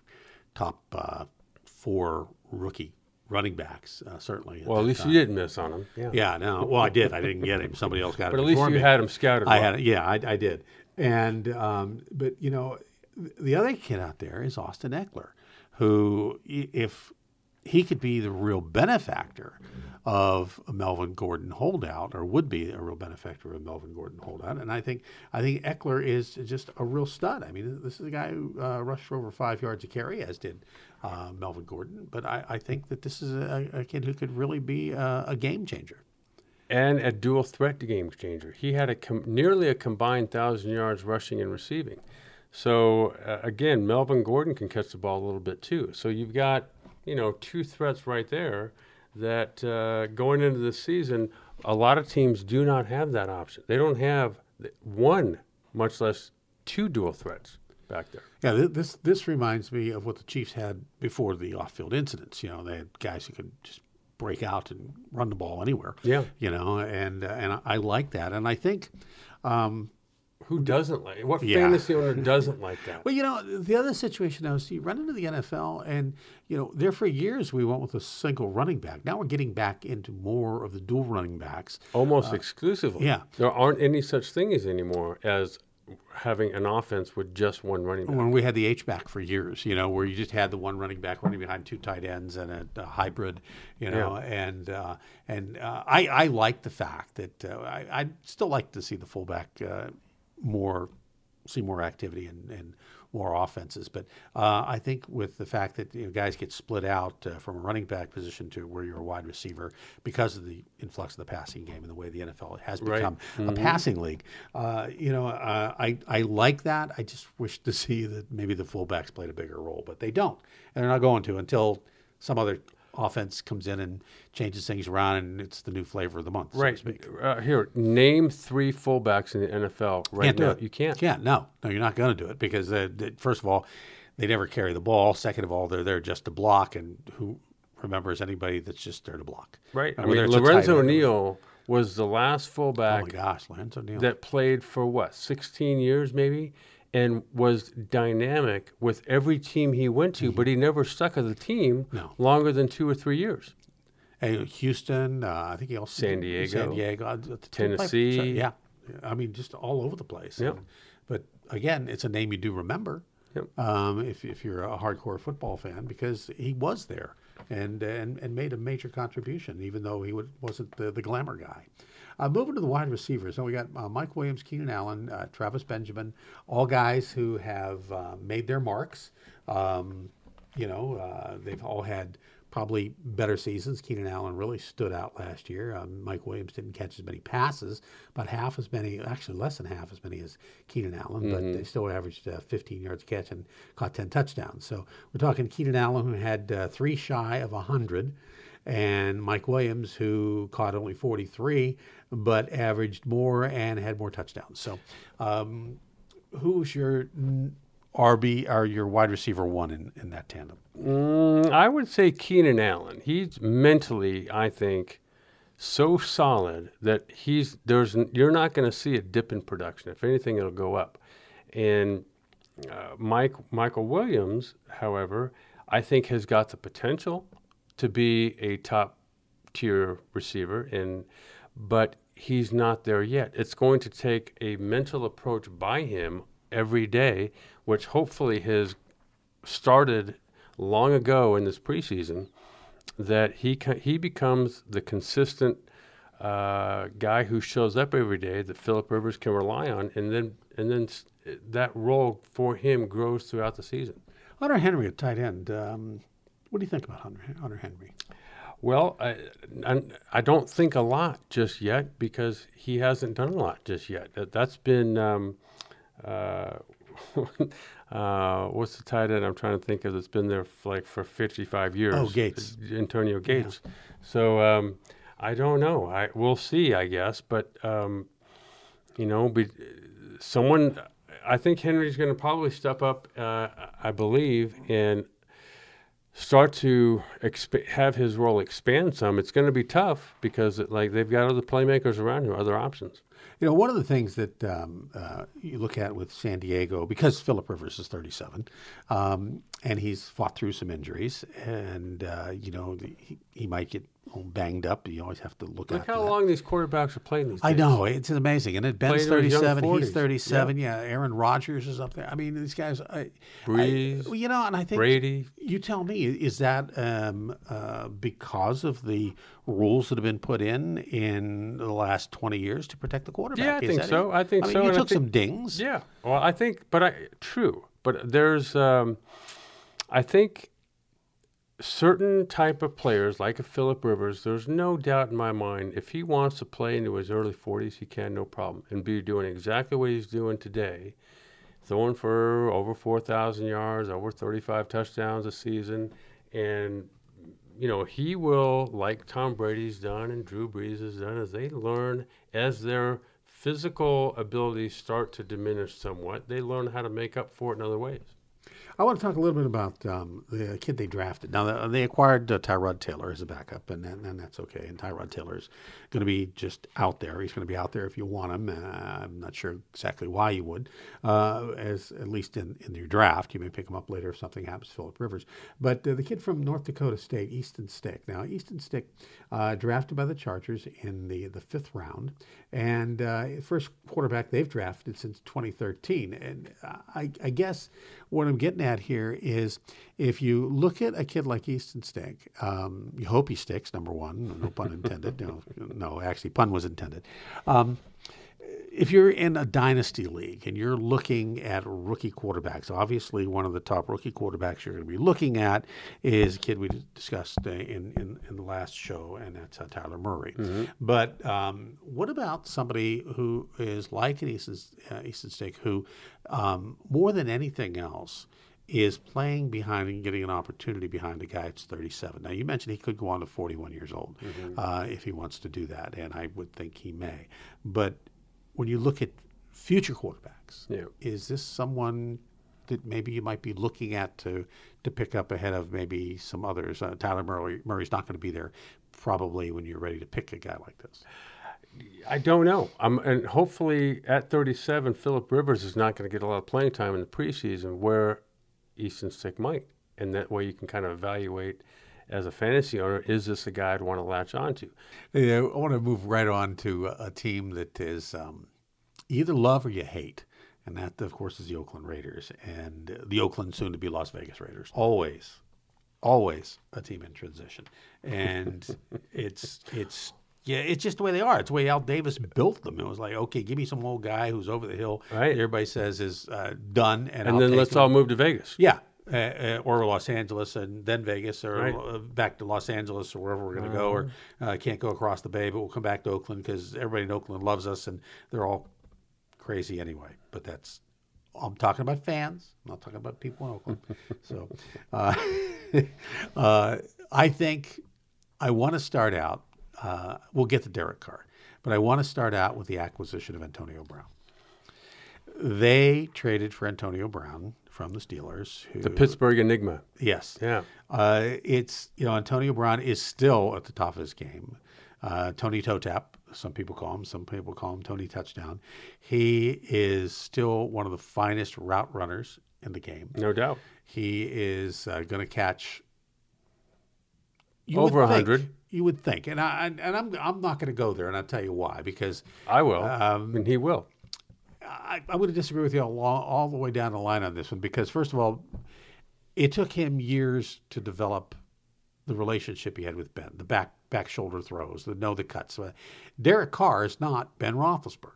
A: top uh, four rookie running backs, uh, certainly.
B: Well, at least
A: time.
B: you didn't miss on him. Yeah.
A: Yeah, no. Well, I did. I didn't get him. Somebody else got
B: him.
A: But
B: at least you
A: me.
B: had him scouted.
A: I
B: well.
A: had it. Yeah, I, I did. And um, but you know, the other kid out there is Austin Ekeler, who if he could be the real benefactor of Melvin Gordon holdout, or would be a real benefactor of Melvin Gordon holdout. And I think I think Ekeler is just a real stud. I mean, this is a guy who uh, rushed for over five yards a carry, as did uh, Melvin Gordon. But I, I, think that this is a, a, kid who could really be a, a game changer.
B: And a dual threat game changer. He had a com- nearly a combined thousand yards rushing and receiving. So uh, again, Melvin Gordon can catch the ball a little bit too. So you've got you know two threats right there that uh, going into the season, a lot of teams do not have that option. They don't have one, much less two dual threats back there.
A: Yeah, this this reminds me of what the Chiefs had before the off-field incidents. You know, they had guys who could just break out and run the ball anywhere.
B: Yeah,
A: you know, and uh, and I like that, and I think um,
B: who doesn't like what yeah. fantasy owner doesn't like that?
A: Well, you know, the other situation now is you run into the NFL, and you know, there for years we went with a single running back. Now we're getting back into more of the dual running backs,
B: almost uh, exclusively.
A: Yeah,
B: there aren't any such things anymore as having an offense with just one running back.
A: When we had the H back for years, you know, where you just had the one running back running behind two tight ends and a, a hybrid, you know, yeah. and uh, and uh, I I like the fact that uh, I I still like to see the fullback uh, more see more activity and, and more offenses. But uh, I think with the fact that you know, guys get split out uh, from a running back position to where you're a wide receiver because of the influx of the passing game and the way the NFL has become right. mm-hmm. a passing league, uh, you know, uh, I I like that. I just wish to see that maybe the fullbacks played a bigger role, but they don't, and they're not going to until some other offense comes in and changes things around, and it's the new flavor of the month.
B: Right.
A: So
B: uh, here, name three fullbacks in the NFL right
A: can't
B: now.
A: it.
B: You can't.
A: Can't. No, no, you're not going to do it because uh, first of all, they never carry the ball. Second of all, they're there just to block, and who remembers anybody that's just there to block?
B: Right. I, mean, Lorenzo Neal was the last fullback.
A: Oh my gosh, Lorenzo Neal
B: that played for what 16 years maybe and was dynamic with every team he went to, mm-hmm. but he never stuck with the team
A: no.
B: longer than two or three years.
A: And Houston, uh, I think he also
B: San Diego,
A: San Diego, uh,
B: Tennessee,
A: yeah, I mean just all over the place.
B: Yep.
A: And, but again, it's a name you do remember.
B: Yep.
A: Um, if, if you're a hardcore football fan, because he was there and and, and made a major contribution, even though he would, wasn't the, the glamour guy. Uh, moving to the wide receivers, so we got uh, Mike Williams, Keenan Allen, uh, Travis Benjamin, all guys who have uh, made their marks. Um, you know, uh, they've all had probably better seasons. Keenan Allen really stood out last year. Um, Mike Williams didn't catch as many passes, about half as many, actually less than half as many as Keenan Allen, mm-hmm. but they still averaged uh, 15 yards a catch and caught 10 touchdowns. So we're talking Keenan Allen, who had uh, three shy of 100 and Mike Williams, who caught only 43, but averaged more and had more touchdowns. So, um, who's your RB or your wide receiver one in, in that tandem?
B: Mm, I would say Keenan Allen. He's mentally, I think, so solid that he's there's you're not going to see a dip in production. If anything, it'll go up. And uh, Mike Michael Williams, however, I think has got the potential to be a top tier receiver, and but he's not there yet. It's going to take a mental approach by him every day, which hopefully has started long ago in this preseason. That he he becomes the consistent uh, guy who shows up every day that Philip Rivers can rely on, and then and then that role for him grows throughout the season.
A: Hunter Henry at tight end. Um, what do you think about Hunter, Hunter Henry?
B: Well, I, I, don't think a lot just yet because he hasn't done a lot just yet. That, has been um, uh, uh, what's the tight end I'm trying to think of that's been there for like for 55 years?
A: Oh, Gates.
B: Antonio Gates. Yeah. So um, I don't know. I we'll see, I guess. But um, you know, be, someone. I think Henry's going to probably step up. Uh, I believe, and start to exp- have his role expand some, it's going to be tough because it, like they've got other playmakers around him, other options.
A: You know, one of the things that um, uh, you look at with San Diego, because Philip Rivers is 37, um, and he's fought through some injuries, and uh, you know he, he, might get banged up. You always have to look,
B: Look how
A: that.
B: long these quarterbacks are playing these days.
A: I know it's amazing, and it Ben's
B: Played in his young
A: thirty-seven. He's thirty-seven. Yeah. Aaron Rodgers is up there. I mean, these guys. I,
B: Brees,
A: I, you know, and I think
B: Brady.
A: You tell me, is that um, uh, because of the rules that have been put in in the last twenty years to protect the quarterback?
B: Yeah, I
A: Is
B: think so.
A: it?
B: I think
A: mean,
B: so,
A: You
B: and
A: took
B: think-
A: some dings.
B: Yeah. Well, I think, but I true. But there's, um, I think, certain type of players like a Philip Rivers. There's no doubt in my mind if he wants to play into his early 40s, he can, no problem, and be doing exactly what he's doing today, throwing for over 4,000 yards, over 35 touchdowns a season, and you know, he will, like Tom Brady's done and Drew Brees has done, as they learn, as their physical abilities start to diminish somewhat, they learn how to make up for it in other ways.
A: I want to talk a little bit about um, the kid they drafted. Now they- acquired uh, Tyrod Taylor as a backup, and, and, and that's okay. And Tyrod Taylor's going to be just out there. He's going to be out there if you want him. Uh, I'm not sure exactly why you would, uh, as at least in, in your draft. You may pick him up later if something happens to Philip Rivers. But uh, the kid from North Dakota State, Easton Stick. Now Easton Stick, uh, drafted by the Chargers in the the fifth round, and uh, first quarterback they've drafted since 2013. And I, I guess what I'm getting at here is if you look at a kid like Easton Stick, um, you hope he sticks, number one, no pun intended. no, no, actually, pun was intended. Um, if you're in a dynasty league and you're looking at rookie quarterbacks, obviously one of the top rookie quarterbacks you're going to be looking at is a kid we discussed uh, in, in, in the last show, and that's uh, Kyler Murray. But um, what about somebody who is like an Easton, uh, Easton Stick, who um, more than anything else is playing behind and getting an opportunity behind a guy that's 37. Now, you mentioned he could go on to 41 years old uh, if he wants to do that, and I would think he may. But when you look at future quarterbacks,
B: Yeah.
A: is this someone that maybe you might be looking at to to pick up ahead of maybe some others? Uh, Kyler Murray Murray's not going to be there probably when you're ready to pick a guy like this.
B: I don't know. Um, and hopefully at 37, Philip Rivers is not going to get a lot of playing time in the preseason where Easton Stick might. And that way you can kind of evaluate as a fantasy owner, is this a guy I'd want to latch onto?
A: Yeah, I want to move right on to a, team that is um, either love or you hate. And that, of course, is the Oakland Raiders and the Oakland soon to be Las Vegas Raiders. Always, always a team in transition. And it's, it's, yeah, it's just the way they are. It's the way Al Davis built them. It was like, okay, give me some old guy who's over the hill.
B: Right.
A: Everybody says is uh, done. And,
B: And then let's
A: him.
B: all move to Vegas.
A: Yeah, uh, uh, or Los Angeles and then Vegas, or
B: Right.
A: uh, back to Los Angeles or wherever we're going to go, or uh, can't go across the bay, but we'll come back to Oakland because everybody in Oakland loves us, and they're all crazy anyway. But that's I'm talking about fans. I'm not talking about people in Oakland. so, uh, uh, I think I want to start out. Uh, we'll get to Derek Carr, but I want to start out with the acquisition of Antonio Brown. They traded for Antonio Brown from the Steelers. Who,
B: The Pittsburgh Enigma.
A: yes,
B: Yeah.
A: uh, it's you know Antonio Brown is still at the top of his game. Uh, Tony Totap, some people call him, some people call him Tony Touchdown. He is still one of the finest route runners in the game.
B: No doubt.
A: He is uh, going to catch you
B: Over
A: would think-
B: 100.
A: You would think, and I and I'm I'm not going to go there, and I'll tell you why. Because
B: I will.
A: Um,
B: and he will.
A: I, I'm going to disagree with you all, all the way down the line on this one because, first of all, it took him years to develop the relationship he had with Ben, the back back shoulder throws, the know the cuts. Uh, Derek Carr is not Ben Roethlisberger.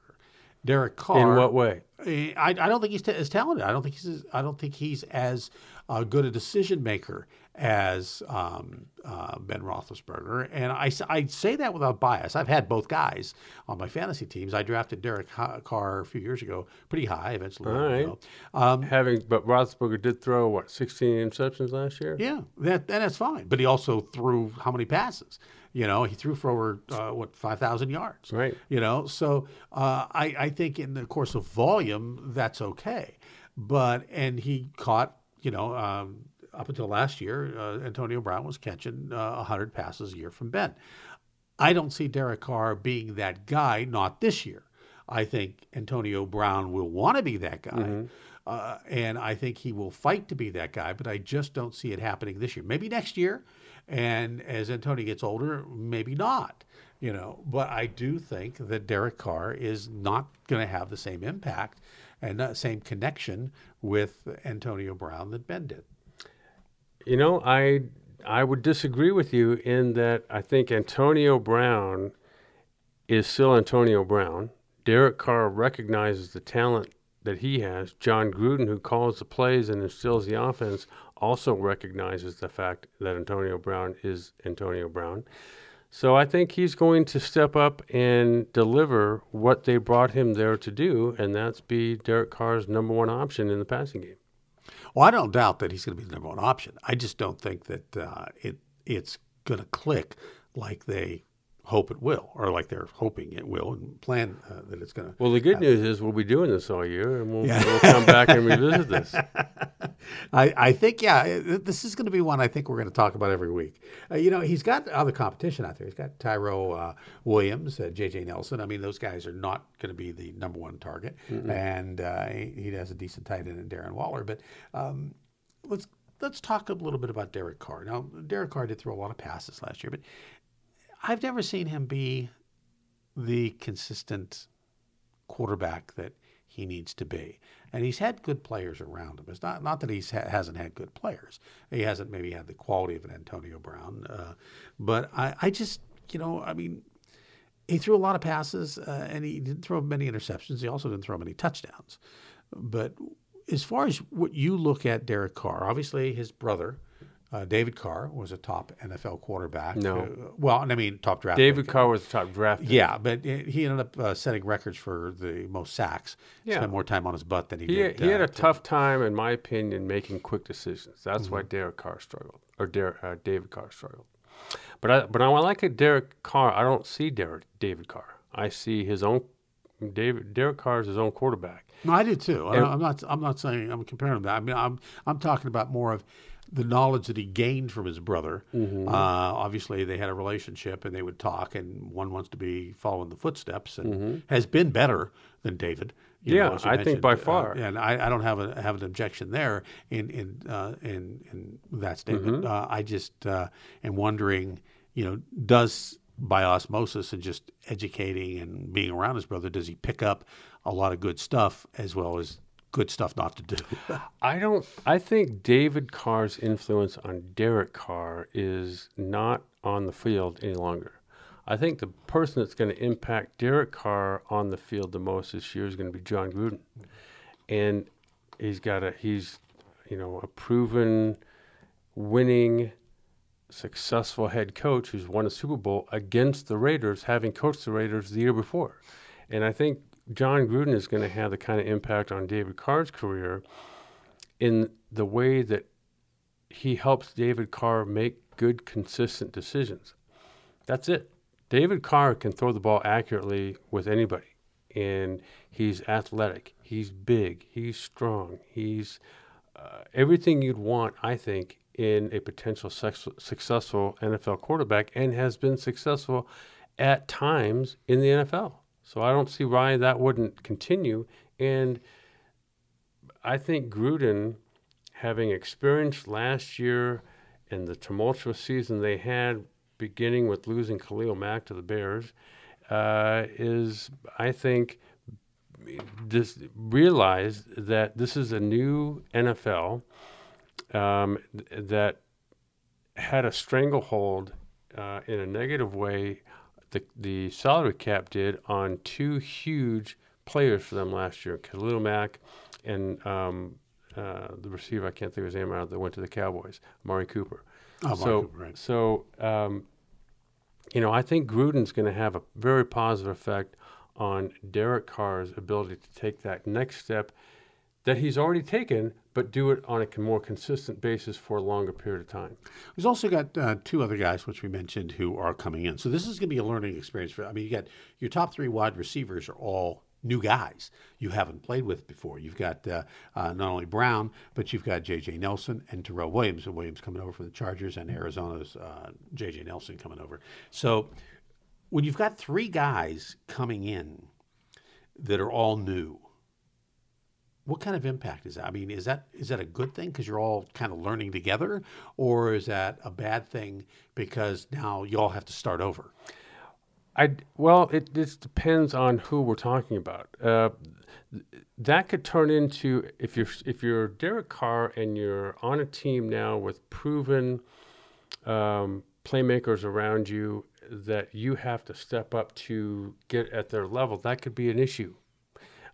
A: Derek Carr.
B: In what way?
A: Eh, I, I don't think he's t- as talented. I don't think he's. As, I don't think he's as uh, good a decision maker as um, uh, Ben Roethlisberger. And I, I say that without bias. I've had both guys on my fantasy teams. I drafted Derek Carr a few years ago, pretty high. Eventually,
B: All right.
A: um,
B: Having, but Roethlisberger did throw what 16 interceptions last year.
A: yeah, that and that's fine. But he also threw how many passes? You know, he threw for over uh, what five thousand yards.
B: Right.
A: You know, so uh, I I think in the course of volume that's okay, but and he caught you know um, up until last year uh, Antonio Brown was catching uh, hundred passes a year from Ben. I don't see Derek Carr being that guy. Not this year. I think Antonio Brown will want to be that guy. Uh, and I think he will fight to be that guy, but I just don't see it happening this year. Maybe next year. And as Antonio gets older, maybe not. You know, but I do think that Derek Carr is not going to have the same impact and the same connection with Antonio Brown that Ben did.
B: You know, I I would disagree with you in that I think Antonio Brown is still Antonio Brown. Derek Carr recognizes the talent that he has. Jon Gruden, who calls the plays and instills the offense, also recognizes the fact that Antonio Brown is Antonio Brown. So I think he's going to step up and deliver what they brought him there to do, and that's be Derek Carr's number one option in the passing game.
A: Well, I don't doubt that he's going to be the number one option. I just don't think that uh, it it's going to click like they hope it will, or like they're hoping it will, and plan uh, that it's going to.
B: Well, the good news is we'll be doing this all year, and we'll, yeah. we'll come back and revisit this.
A: I, I think, yeah, this is going to be one I think we're going to talk about every week. Uh, you know, he's got other competition out there. He's got Tyro uh, Williams, uh, J.J. Nelson. I mean, those guys are not going to be the number one target, mm-hmm. and uh, he, he, has a decent tight end in Darren Waller. But um, let's let's talk a little bit about Derek Carr. Now, Derek Carr did throw a lot of passes last year, but I've never seen him be the consistent quarterback that he needs to be. And he's had good players around him. It's not not that he ha- hasn't had good players. He hasn't maybe had the quality of an Antonio Brown. Uh, but I, I just, you know, I mean, he threw a lot of passes uh, and he didn't throw many interceptions. He also didn't throw many touchdowns. But as far as what you look at Derek Carr, obviously his brother – uh, David Carr was a top NFL quarterback.
B: No,
A: uh, well, I mean top draft.
B: David pick. Carr was top draft.
A: Yeah, but he ended up uh, setting records for the most sacks. Yeah. spent more time on his butt than he,
B: he
A: did.
B: He had a to, tough time, in my opinion, making quick decisions. That's mm-hmm. why Derek Carr struggled, or Derek, uh, David Carr struggled. But I, but I like a Derek Carr. I don't see Derek David Carr. I see his own David Derek Carr is his own quarterback.
A: No, I do too. And, I, am not. I'm not saying I'm comparing that. I mean, I'm I'm talking about more of the knowledge that he gained from his brother. Mm-hmm. Uh, obviously, they had a relationship and they would talk, and one wants to be following the footsteps and mm-hmm. has been better than David.
B: yeah, know, I think by uh, far,
A: uh, and I, I, don't have a have an objection there in in uh, in, in that statement. Mm-hmm. Uh, I just uh, am wondering, you know, does by osmosis and just educating and being around his brother, does he pick up a lot of good stuff as well as good stuff not to do.
B: I don't. I think David Carr's influence on Derek Carr is not on the field any longer. I think the person that's going to impact Derek Carr on the field the most this year is going to be Jon Gruden, and he's got a he's you know a proven winning successful head coach who's won a Super Bowl against the Raiders, having coached the Raiders the year before. And I think Jon Gruden is going to have the kind of impact on David Carr's career in the way that he helps David Carr make good, consistent decisions. That's it. David Carr can throw the ball accurately with anybody, and he's athletic, he's big, he's strong, he's uh, everything you'd want, I think, in a potential sex- successful NFL quarterback, and has been successful at times in the NFL. So I don't see why that wouldn't continue. And I think Gruden, having experienced last year and the tumultuous season they had, beginning with losing Khalil Mack to the Bears, uh, is I think just realized that this is a new NFL um, that had a stranglehold uh, in a negative way the the salary cap did on two huge players for them last year, Khalil Mack and um, uh, the receiver I can't think of his name out that went to the Cowboys, Amari Cooper.
A: Oh,
B: so
A: Cooper, right.
B: so um, you know I think Gruden's going to have a very positive effect on Derek Carr's ability to take that next step that he's already taken, but do it on a more consistent basis for a longer period of time.
A: We've also got uh, two other guys, which we mentioned, who are coming in. So this is going to be a learning experience for. I mean, you got your top three wide receivers are all new guys you haven't played with before. You've got uh, uh, not only Brown, but you've got J.J. Nelson and Tyrell Williams. And Williams coming over from the Chargers, and Arizona's J.J. Uh, Nelson coming over. So when you've got three guys coming in that are all new what kind of impact is that? I mean, is that is that a good thing because you're all kind of learning together, or is that a bad thing because now you all have to start over?
B: I well, it just depends on who we're talking about. Uh, that could turn into if you're if you're Derek Carr and you're on a team now with proven um, playmakers around you that you have to step up to get at their level. That could be an issue.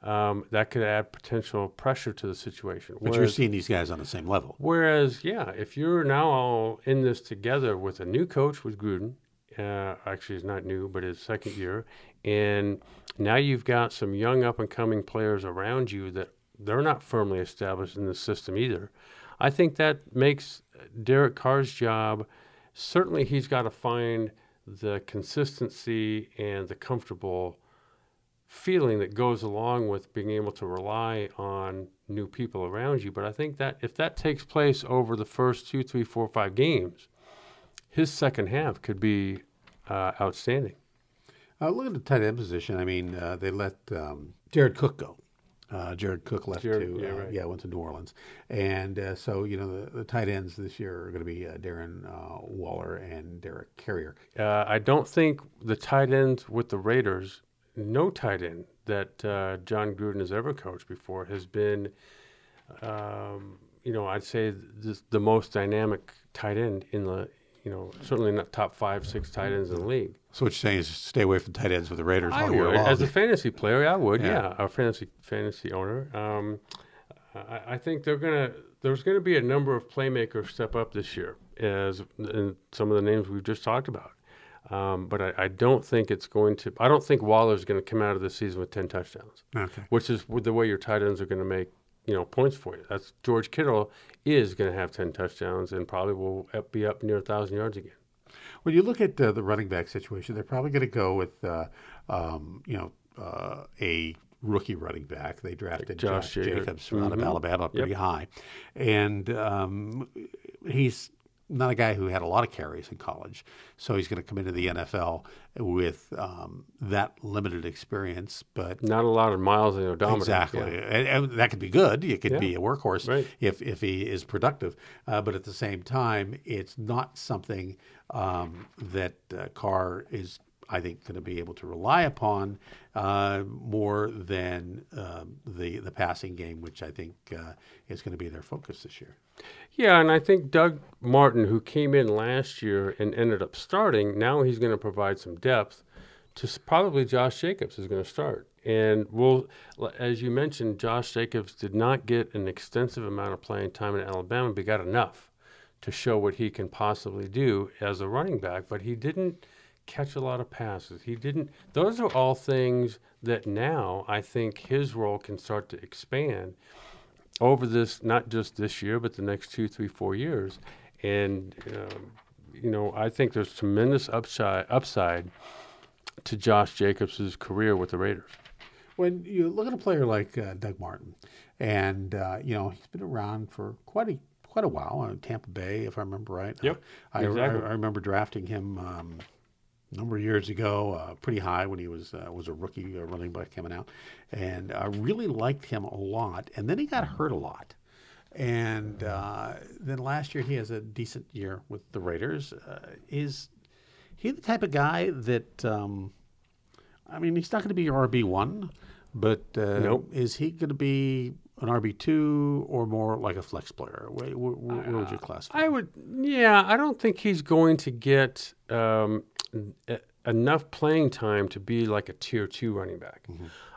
B: Um, that could add potential pressure to the situation.
A: But you're seeing these guys on the same level.
B: Whereas, yeah, if you're now all in this together with a new coach with Gruden, uh, actually, it's not new, but his second year, and now you've got some young up and coming players around you that they're not firmly established in the system either. I think that makes Derek Carr's job. Certainly, he's got to find the consistency and the comfortable feeling that goes along with being able to rely on new people around you. But I think that if that takes place over the first two, three, four, five games, his second half could be uh, outstanding.
A: Uh, look at the tight end position. I mean, uh, they let um, Jared Cook go. Uh, Jared Cook left
B: Jared,
A: to
B: yeah,
A: uh,
B: right.
A: yeah went to New Orleans, and uh, so you know the, the tight ends this year are going to be uh, Darren uh, Waller and Derek Carrier.
B: Uh, I don't think the tight ends with the Raiders, no tight end that uh, Jon Gruden has ever coached before has been, um, you know, I'd say this, the most dynamic tight end in the, you know, certainly not top five, six tight ends in the league.
A: So what you're saying is stay away from tight ends with the Raiders
B: I
A: all year
B: would,
A: long.
B: as a fantasy player, I would,
A: Yeah.
B: yeah, a fantasy fantasy owner. Um, I, I think they're gonna. There's going to be a number of playmakers step up this year, as in some of the names we've just talked about. Um, but I, I don't think it's going to. I don't think Waller's going to come out of this season with ten touchdowns,
A: okay.
B: which is the way your tight ends are going to make you know points for you. That's George Kittle is going to have ten touchdowns and probably will be up near a thousand yards again.
A: When you look at uh, the running back situation, they're probably going to go with uh, um, you know uh, a rookie running back. They drafted
B: Josh
A: Josh,
B: Jacobs.
A: Jacobs out of
B: Mhm.
A: Alabama pretty
B: Yep.
A: high, and um, he's not a guy who had a lot of carries in college, so he's going to come into the NFL with um, that limited experience, but.
B: Not a lot of miles in the odometer.
A: Exactly,
B: Yeah.
A: and, and that could be good. It could
B: Yeah.
A: be a workhorse
B: Right.
A: if if he is productive. Uh, but at the same time, it's not something um, that uh, Carr is, I think, going to be able to rely upon uh, more than um, the the passing game, which I think uh, is going to be their focus this year.
B: Yeah, and I think Doug Martin, who came in last year and ended up starting, now he's going to provide some depth to probably Josh Jacobs is going to start. And we'll, as you mentioned, Josh Jacobs did not get an extensive amount of playing time in Alabama, but got enough to show what he can possibly do as a running back. But he didn't catch a lot of passes. He didn't. Those are all things that now I think his role can start to expand over this, not just this year, but the next two, three, four years. And, um, you know, I think there's tremendous upside, upside to Josh Jacobs' career with the Raiders.
A: When you look at a player like uh, Doug Martin, and uh, you know he's been around for quite a quite a while. Uh, Tampa Bay, if I remember right.
B: Yep,
A: I,
B: exactly.
A: I, I remember drafting him um, a number of years ago, uh, pretty high when he was uh, was a rookie uh, running back coming out, and I really liked him a lot. And then he got hurt a lot. And uh, then last year he has a decent year with the Raiders. Uh, is he the type of guy that? Um, I mean, he's not going to be your RB one, but uh,
B: Nope.
A: is he going to be an RB two or more like a flex player? Where, where, where, would you classify?
B: I would, yeah, I don't think he's going to get um, enough playing time to be like a tier two running back.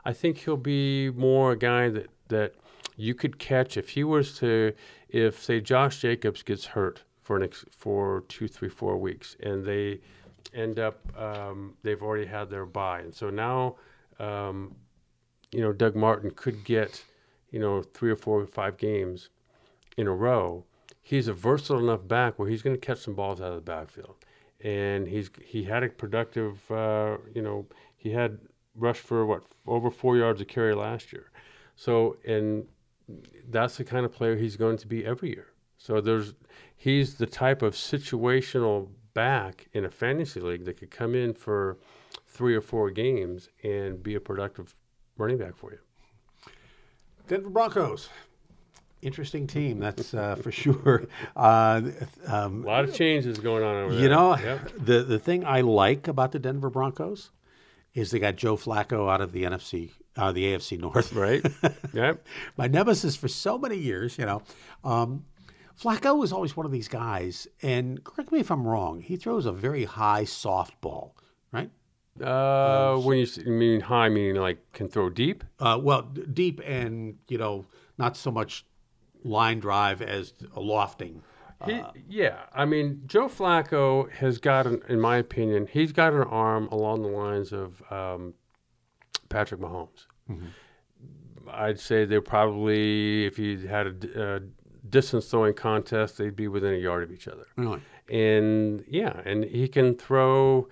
B: I think he'll be more a guy that, that you could catch if he was to, if say Josh Jacobs gets hurt for an ex, for two, three, four weeks, and they end up um, they've already had their bye, and so now um, you know Doug Martin could get you know three or four or five games in a row. He's a versatile enough back where he's going to catch some balls out of the backfield, and he's he had a productive uh, you know he had rushed for what over four yards of carry last year, so and that's the kind of player he's going to be every year. So there's he's the type of situational back in a fantasy league that could come in for three or four games and be a productive running back for you.
A: Denver Broncos. Interesting team, that's uh, for sure. Uh, um,
B: A lot of changes going on over there.
A: you know,
B: Yep.
A: the the thing I like about the Denver Broncos is they got Joe Flacco out of the NFC, uh, the AFC North.
B: Right. yep.
A: My nemesis for so many years, you know. Um, Flacco was always one of these guys, and correct me if I'm wrong. He throws a very high soft ball, right?
B: Uh, when you, you mean high, meaning like can throw deep?
A: Uh, well, d- deep and you know, not so much line drive as a lofting.
B: He, yeah, I mean, Joe Flacco has got, an, in my opinion, he's got an arm along the lines of um, Patrick Mahomes. I'd say they're probably, if you had a, uh, distance throwing contest, they'd be within a yard of each other.
A: Really?
B: And yeah, and he can throw,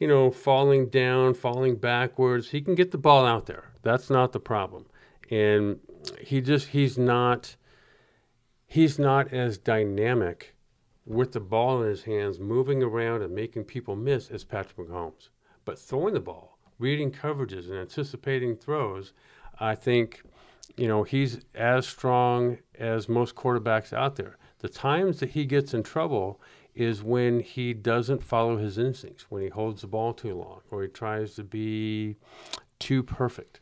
B: you know, falling down, falling backwards. He can get the ball out there. That's not the problem. And he just, he's not he's not as dynamic with the ball in his hands, moving around and making people miss as Patrick Mahomes. But throwing the ball, reading coverages, and anticipating throws, I think, you know, he's as strong as most quarterbacks out there. The times that he gets in trouble is when he doesn't follow his instincts, when he holds the ball too long, or he tries to be too perfect.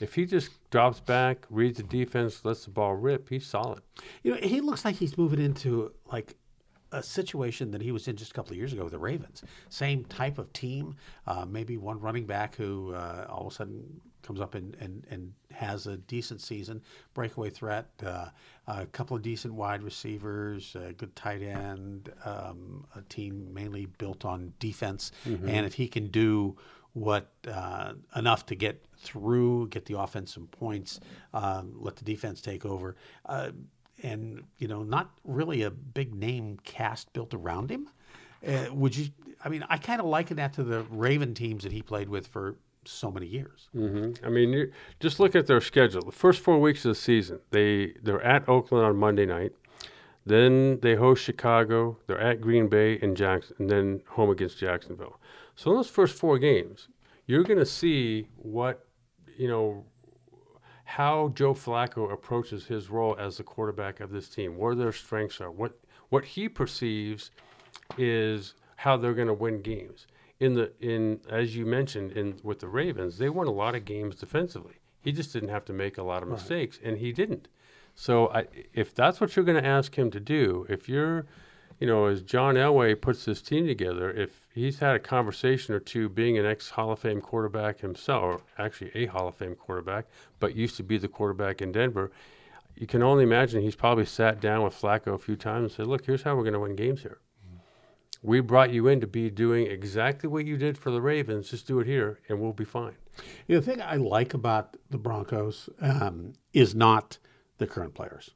B: If he just drops back, reads the defense, lets the ball rip, he's solid.
A: You know, he looks like he's moving into like a situation that he was in just a couple of years ago with the Ravens. Same type of team, uh, maybe one running back who uh, all of a sudden comes up and, and, and has a decent season, breakaway threat, uh, a couple of decent wide receivers, a good tight end, um, a team mainly built on defense. And if he can do what uh, enough to get through, get the offense some points, um, let the defense take over, uh, and you know, not really a big name cast built around him. Uh, would you? I mean, I kind of liken that to the Raven teams that he played with for so many years.
B: hmm I mean, just look at their schedule. The first four weeks of the season, they they're at Oakland on Monday night, then they host Chicago. They're at Green Bay and Jackson, and then home against Jacksonville. So in those first four games, you're going to see what you know how Joe Flacco approaches his role as the quarterback of this team, where their strengths are, what what he perceives is how they're going to win games. In the in as you mentioned in with the Ravens, they won a lot of games defensively. He just didn't have to make a lot of mistakes, and he didn't. So I, if that's what you're going to ask him to do, if you're, you know, as John Elway puts this team together, if he's had a conversation or two, being an ex Hall of Fame quarterback himself, or actually a Hall of Fame quarterback, but used to be the quarterback in Denver, you can only imagine he's probably sat down with Flacco a few times and said, "Look, here's how we're going to win games here. We brought you in to be doing exactly what you did for the Ravens. Just do it here, and we'll be fine."
A: You know, the thing I like about the Broncos um, is not the current players.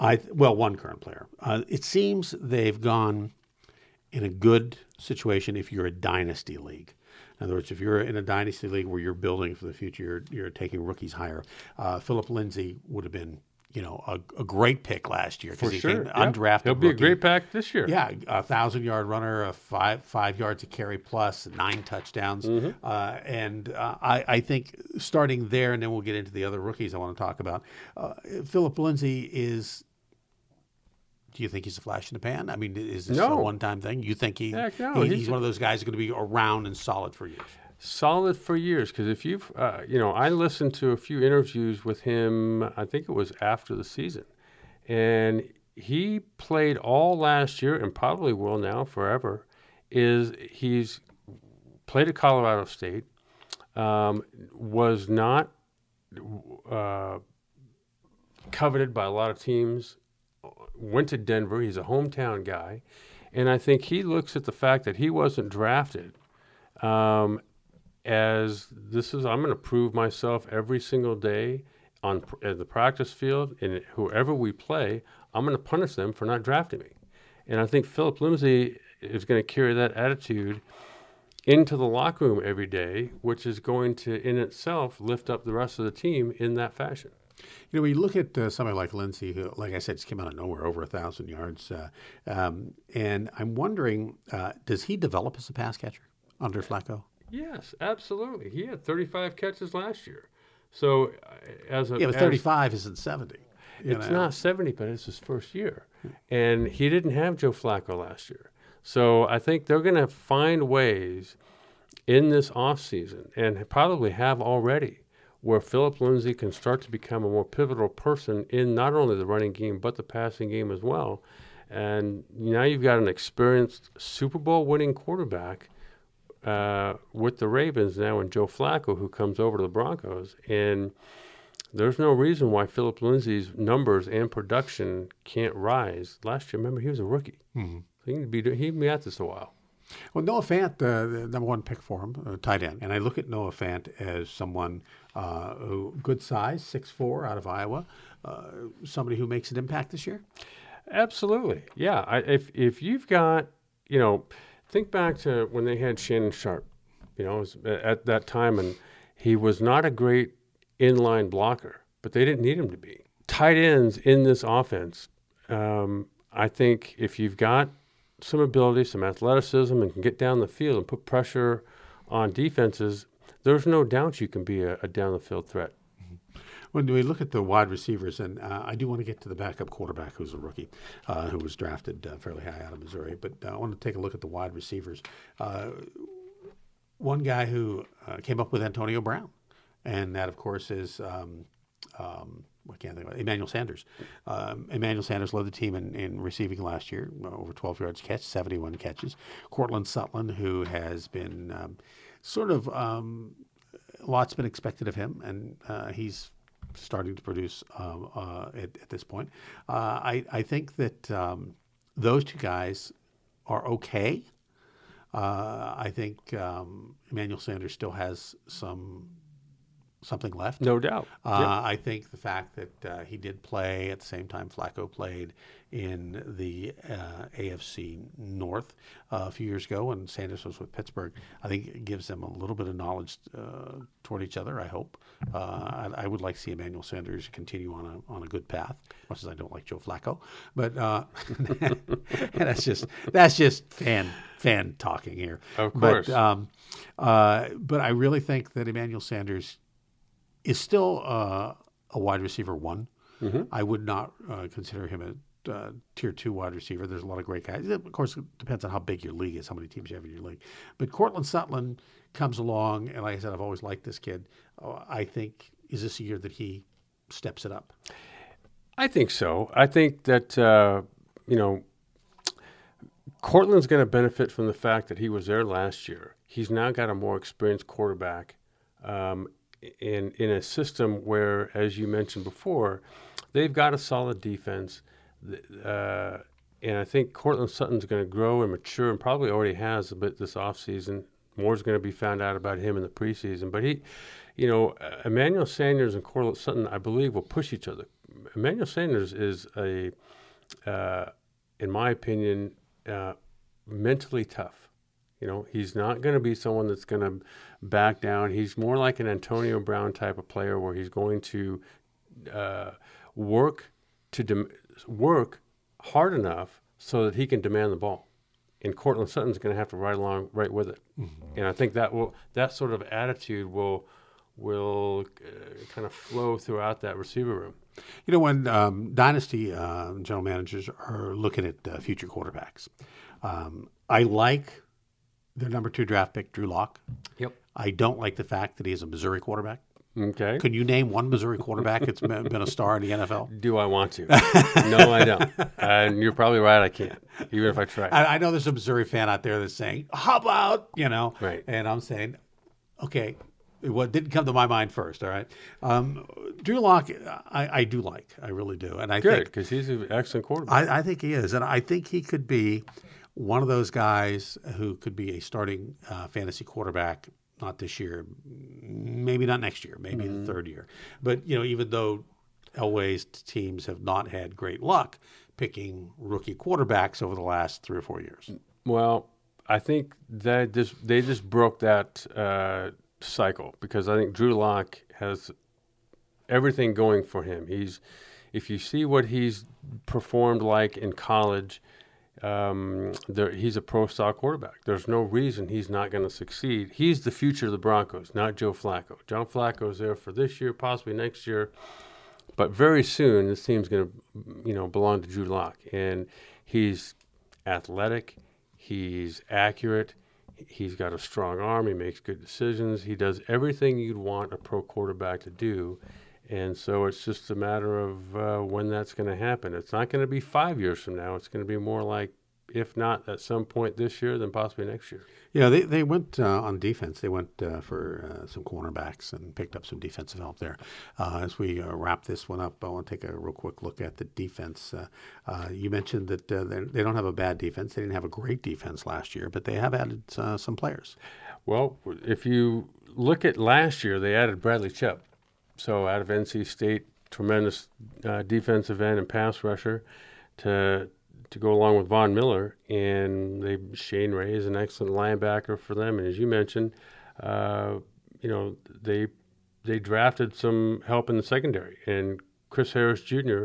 A: I well, one current player. Uh, it seems they've gone in a good situation if you're a dynasty league. In other words, if you're in a dynasty league where you're building for the future, you're, you're taking rookies higher. Uh, Phillip Lindsay would have been, you know, a, a great pick last year because he came
B: yeah.
A: undrafted.
B: He'll be a great pack this year.
A: Yeah, a thousand yard runner, a five five yards a carry plus, nine touchdowns, uh, and uh, I, I think starting there, and then we'll get into the other rookies I want to talk about. Uh, Phillip Lindsay is. Do you think he's a flash in the pan? I mean, is this
B: No.
A: a one time thing? You think he,
B: Heck no,
A: he-
B: he's
A: he's, one of those guys who's going to be around and solid for years?
B: solid for years because if you've uh, you know i listened to a few interviews with him i think it was after the season and he played all last year and probably will now forever is he's played at colorado state um, was not uh, coveted by a lot of teams went to denver he's a hometown guy and i think he looks at the fact that he wasn't drafted um, as this is I'm going to prove myself every single day on the practice field and whoever we play, I'm going to punish them for not drafting me. And I think Phillip Lindsay is going to carry that attitude into the locker room every day, which is going to in itself lift up the rest of the team in that fashion.
A: You know, when you look at uh, somebody like Lindsay, who, like I said, just came out of nowhere, over a thousand yards, uh, um, and I'm wondering, uh, does he develop as a pass catcher under Flacco?
B: Yes, absolutely. He had 35 catches last year. So, uh, as a
A: Yeah, but
B: as-
A: 35 isn't 70.
B: it's
A: know.
B: not 70, but it's his first year. And he didn't have Joe Flacco last year. So I think they're going to find ways in this offseason and probably have already where Phillip Lindsay can start to become a more pivotal person in not only the running game, but the passing game as well. And now you've got an experienced Super Bowl winning quarterback uh, with the Ravens now and Joe Flacco, who comes over to the Broncos. And there's no reason why Phillip Lindsay's numbers and production can't rise. Last year, remember, he was a rookie. Mm-hmm. He can be he can be at this a while.
A: Well, Noah Fant, uh, the number one pick for him, uh, tight end, and I look at Noah Fant as someone uh, good size, 6'4", out of Iowa, uh, somebody who makes an impact this year.
B: Absolutely, yeah. I, if if you've got, you know, think back to when they had Shannon Sharpe, you know, at that time, and he was not a great inline blocker, but they didn't need him to be. Tight ends in this offense, um, I think, if you've got some ability, some athleticism, and can get down the field and put pressure on defenses, there's no doubt you can be a, a down the field threat.
A: When we look at the wide receivers, and uh, I do want to get to the backup quarterback who's a rookie, uh, who was drafted uh, fairly high out of Missouri, but uh, I want to take a look at the wide receivers. Uh, one guy who uh, came up with Antonio Brown, and that, of course, is um, um, I can't think of it, Emmanuel Sanders. Um, Emmanuel Sanders led the team in, in receiving last year, over 12 yards catch, 71 catches. Courtland Sutton, who has been um, sort of um, a lot's been expected of him, and uh, he's starting to produce um, uh, at, at this point. Uh, I, I think that um, those two guys are okay. Uh, I think um, Emmanuel Sanders still has some something left.
B: No doubt.
A: Uh, I think the fact that uh, he did play at the same time Flacco played in the uh, AFC North uh, a few years ago when Sanders was with Pittsburgh, I think it gives them a little bit of knowledge uh, toward each other. I hope. Uh, I, I would like to see Emmanuel Sanders continue on a on a good path, much as I don't like Joe Flacco. But uh, that's just that's just fan fan talking here.
B: Of course.
A: But um, but I really think that Emmanuel Sanders is still uh, a wide receiver one.
B: Mm-hmm.
A: I would not uh, consider him a uh, tier two wide receiver. There's a lot of great guys. Of course, it depends on how big your league is, how many teams you have in your league. But Courtland Sutton comes along, and like I said, I've always liked this kid. Uh, I think is this a year that he steps it up?
B: I think so. I think that uh, you know Courtland's going to benefit from the fact that he was there last year. He's now got a more experienced quarterback um, in in a system where, as you mentioned before, they've got a solid defense. Uh, and I think Courtland Sutton's going to grow and mature, and probably already has a bit this offseason. More's going to be found out about him in the preseason. But he, you know, Emmanuel Sanders and Courtland Sutton, I believe, will push each other. Emmanuel Sanders is a, uh, in my opinion, uh, mentally tough. You know, he's not going to be someone that's going to back down. He's more like an Antonio Brown type of player, where he's going to uh, work to dem- work hard enough so that he can demand the ball. And Courtland Sutton's going to have to ride along right with it. Mm-hmm. And I think that will that sort of attitude will will uh, kind of flow throughout that receiver room.
A: You know, when um, dynasty uh, general managers are looking at uh, future quarterbacks, um, I like their number two draft pick, Drew Lock.
B: Yep.
A: I don't like the fact that he's a Missouri quarterback.
B: Okay.
A: Could you name one Missouri quarterback that's been, been a star in the NFL?
B: Do I want to? no, I don't. And you're probably right. I can't, even if I try.
A: I, I know there's a Missouri fan out there that's saying, "How about you know?"
B: Right.
A: And I'm saying, okay, what didn't come to my mind first. All right, um, Drew Lock, I, I, do like, I really do, and I
B: good because he's an excellent quarterback.
A: I, I think he is, and I think he could be one of those guys who could be a starting uh, fantasy quarterback not this year, maybe not next year, maybe mm-hmm. the third year. But you know, even though Elway's teams have not had great luck picking rookie quarterbacks over the last three or four years.
B: Well, I think that just they just broke that uh, cycle because I think Drew Lock has everything going for him. He's if you see what he's performed like in college, Um, there, he's a pro style quarterback. There's no reason he's not going to succeed. He's the future of the Broncos, not Joe Flacco. John Flacco is there for this year, possibly next year, but very soon this team's going to, you know, belong to Drew Lock, and he's athletic, he's accurate, he's got a strong arm, he makes good decisions, he does everything you'd want a pro quarterback to do. And so it's just a matter of uh, when that's going to happen. It's not going to be five years from now. It's going to be more like, if not at some point this year, then possibly next year.
A: Yeah, they, they went uh, on defense. They went uh, for uh, some cornerbacks and picked up some defensive help there. Uh, as we uh, wrap this one up, I want to take a real quick look at the defense. you mentioned that they don't have a bad defense. They didn't have a great defense last year, but they have added some players.
B: Well, if you look at last year, they added Bradley Chubb so out of NC State, tremendous uh, defensive end and pass rusher to to go along with Von Miller, and they Shane Ray is an excellent linebacker for them. And as you mentioned, uh, you know they they drafted some help in the secondary, and Chris Harris Jr.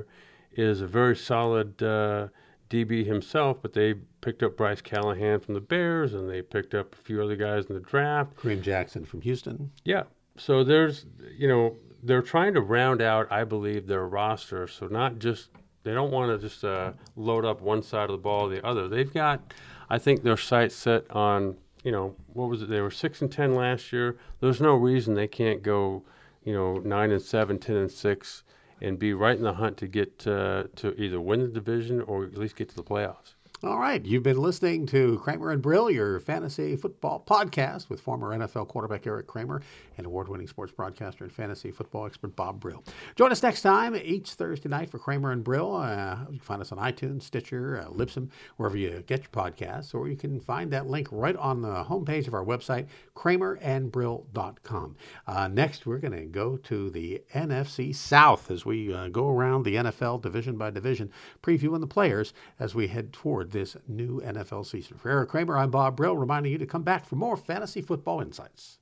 B: is a very solid uh, DB himself. But they picked up Bryce Callahan from the Bears, and they picked up a few other guys in the draft.
A: Kareem Jackson from Houston.
B: Yeah. So there's you know they're trying to round out, I believe, their roster. So not just they don't want to just uh, load up one side of the ball or the other. They've got, I think, their sights set on. You know, what was it? They were six and ten last year. There's no reason they can't go, you know, nine and seven, ten and six, and be right in the hunt to get uh, to either win the division or at least get to the playoffs.
A: All right. You've been listening to Kramer and Brill, your fantasy football podcast with former NFL quarterback Eric Kramer and award winning sports broadcaster and fantasy football expert Bob Brill. Join us next time each Thursday night for Kramer and Brill. Uh, you can find us on iTunes, Stitcher, uh, Libsyn, wherever you get your podcasts, or you can find that link right on the homepage of our website, kramerandbrill.com. Uh, next, we're going to go to the NFC South as we uh, go around the NFL division by division, previewing the players as we head toward this new NFL season. For Eric Kramer, I'm Bob Brill, reminding you to come back for more fantasy football insights.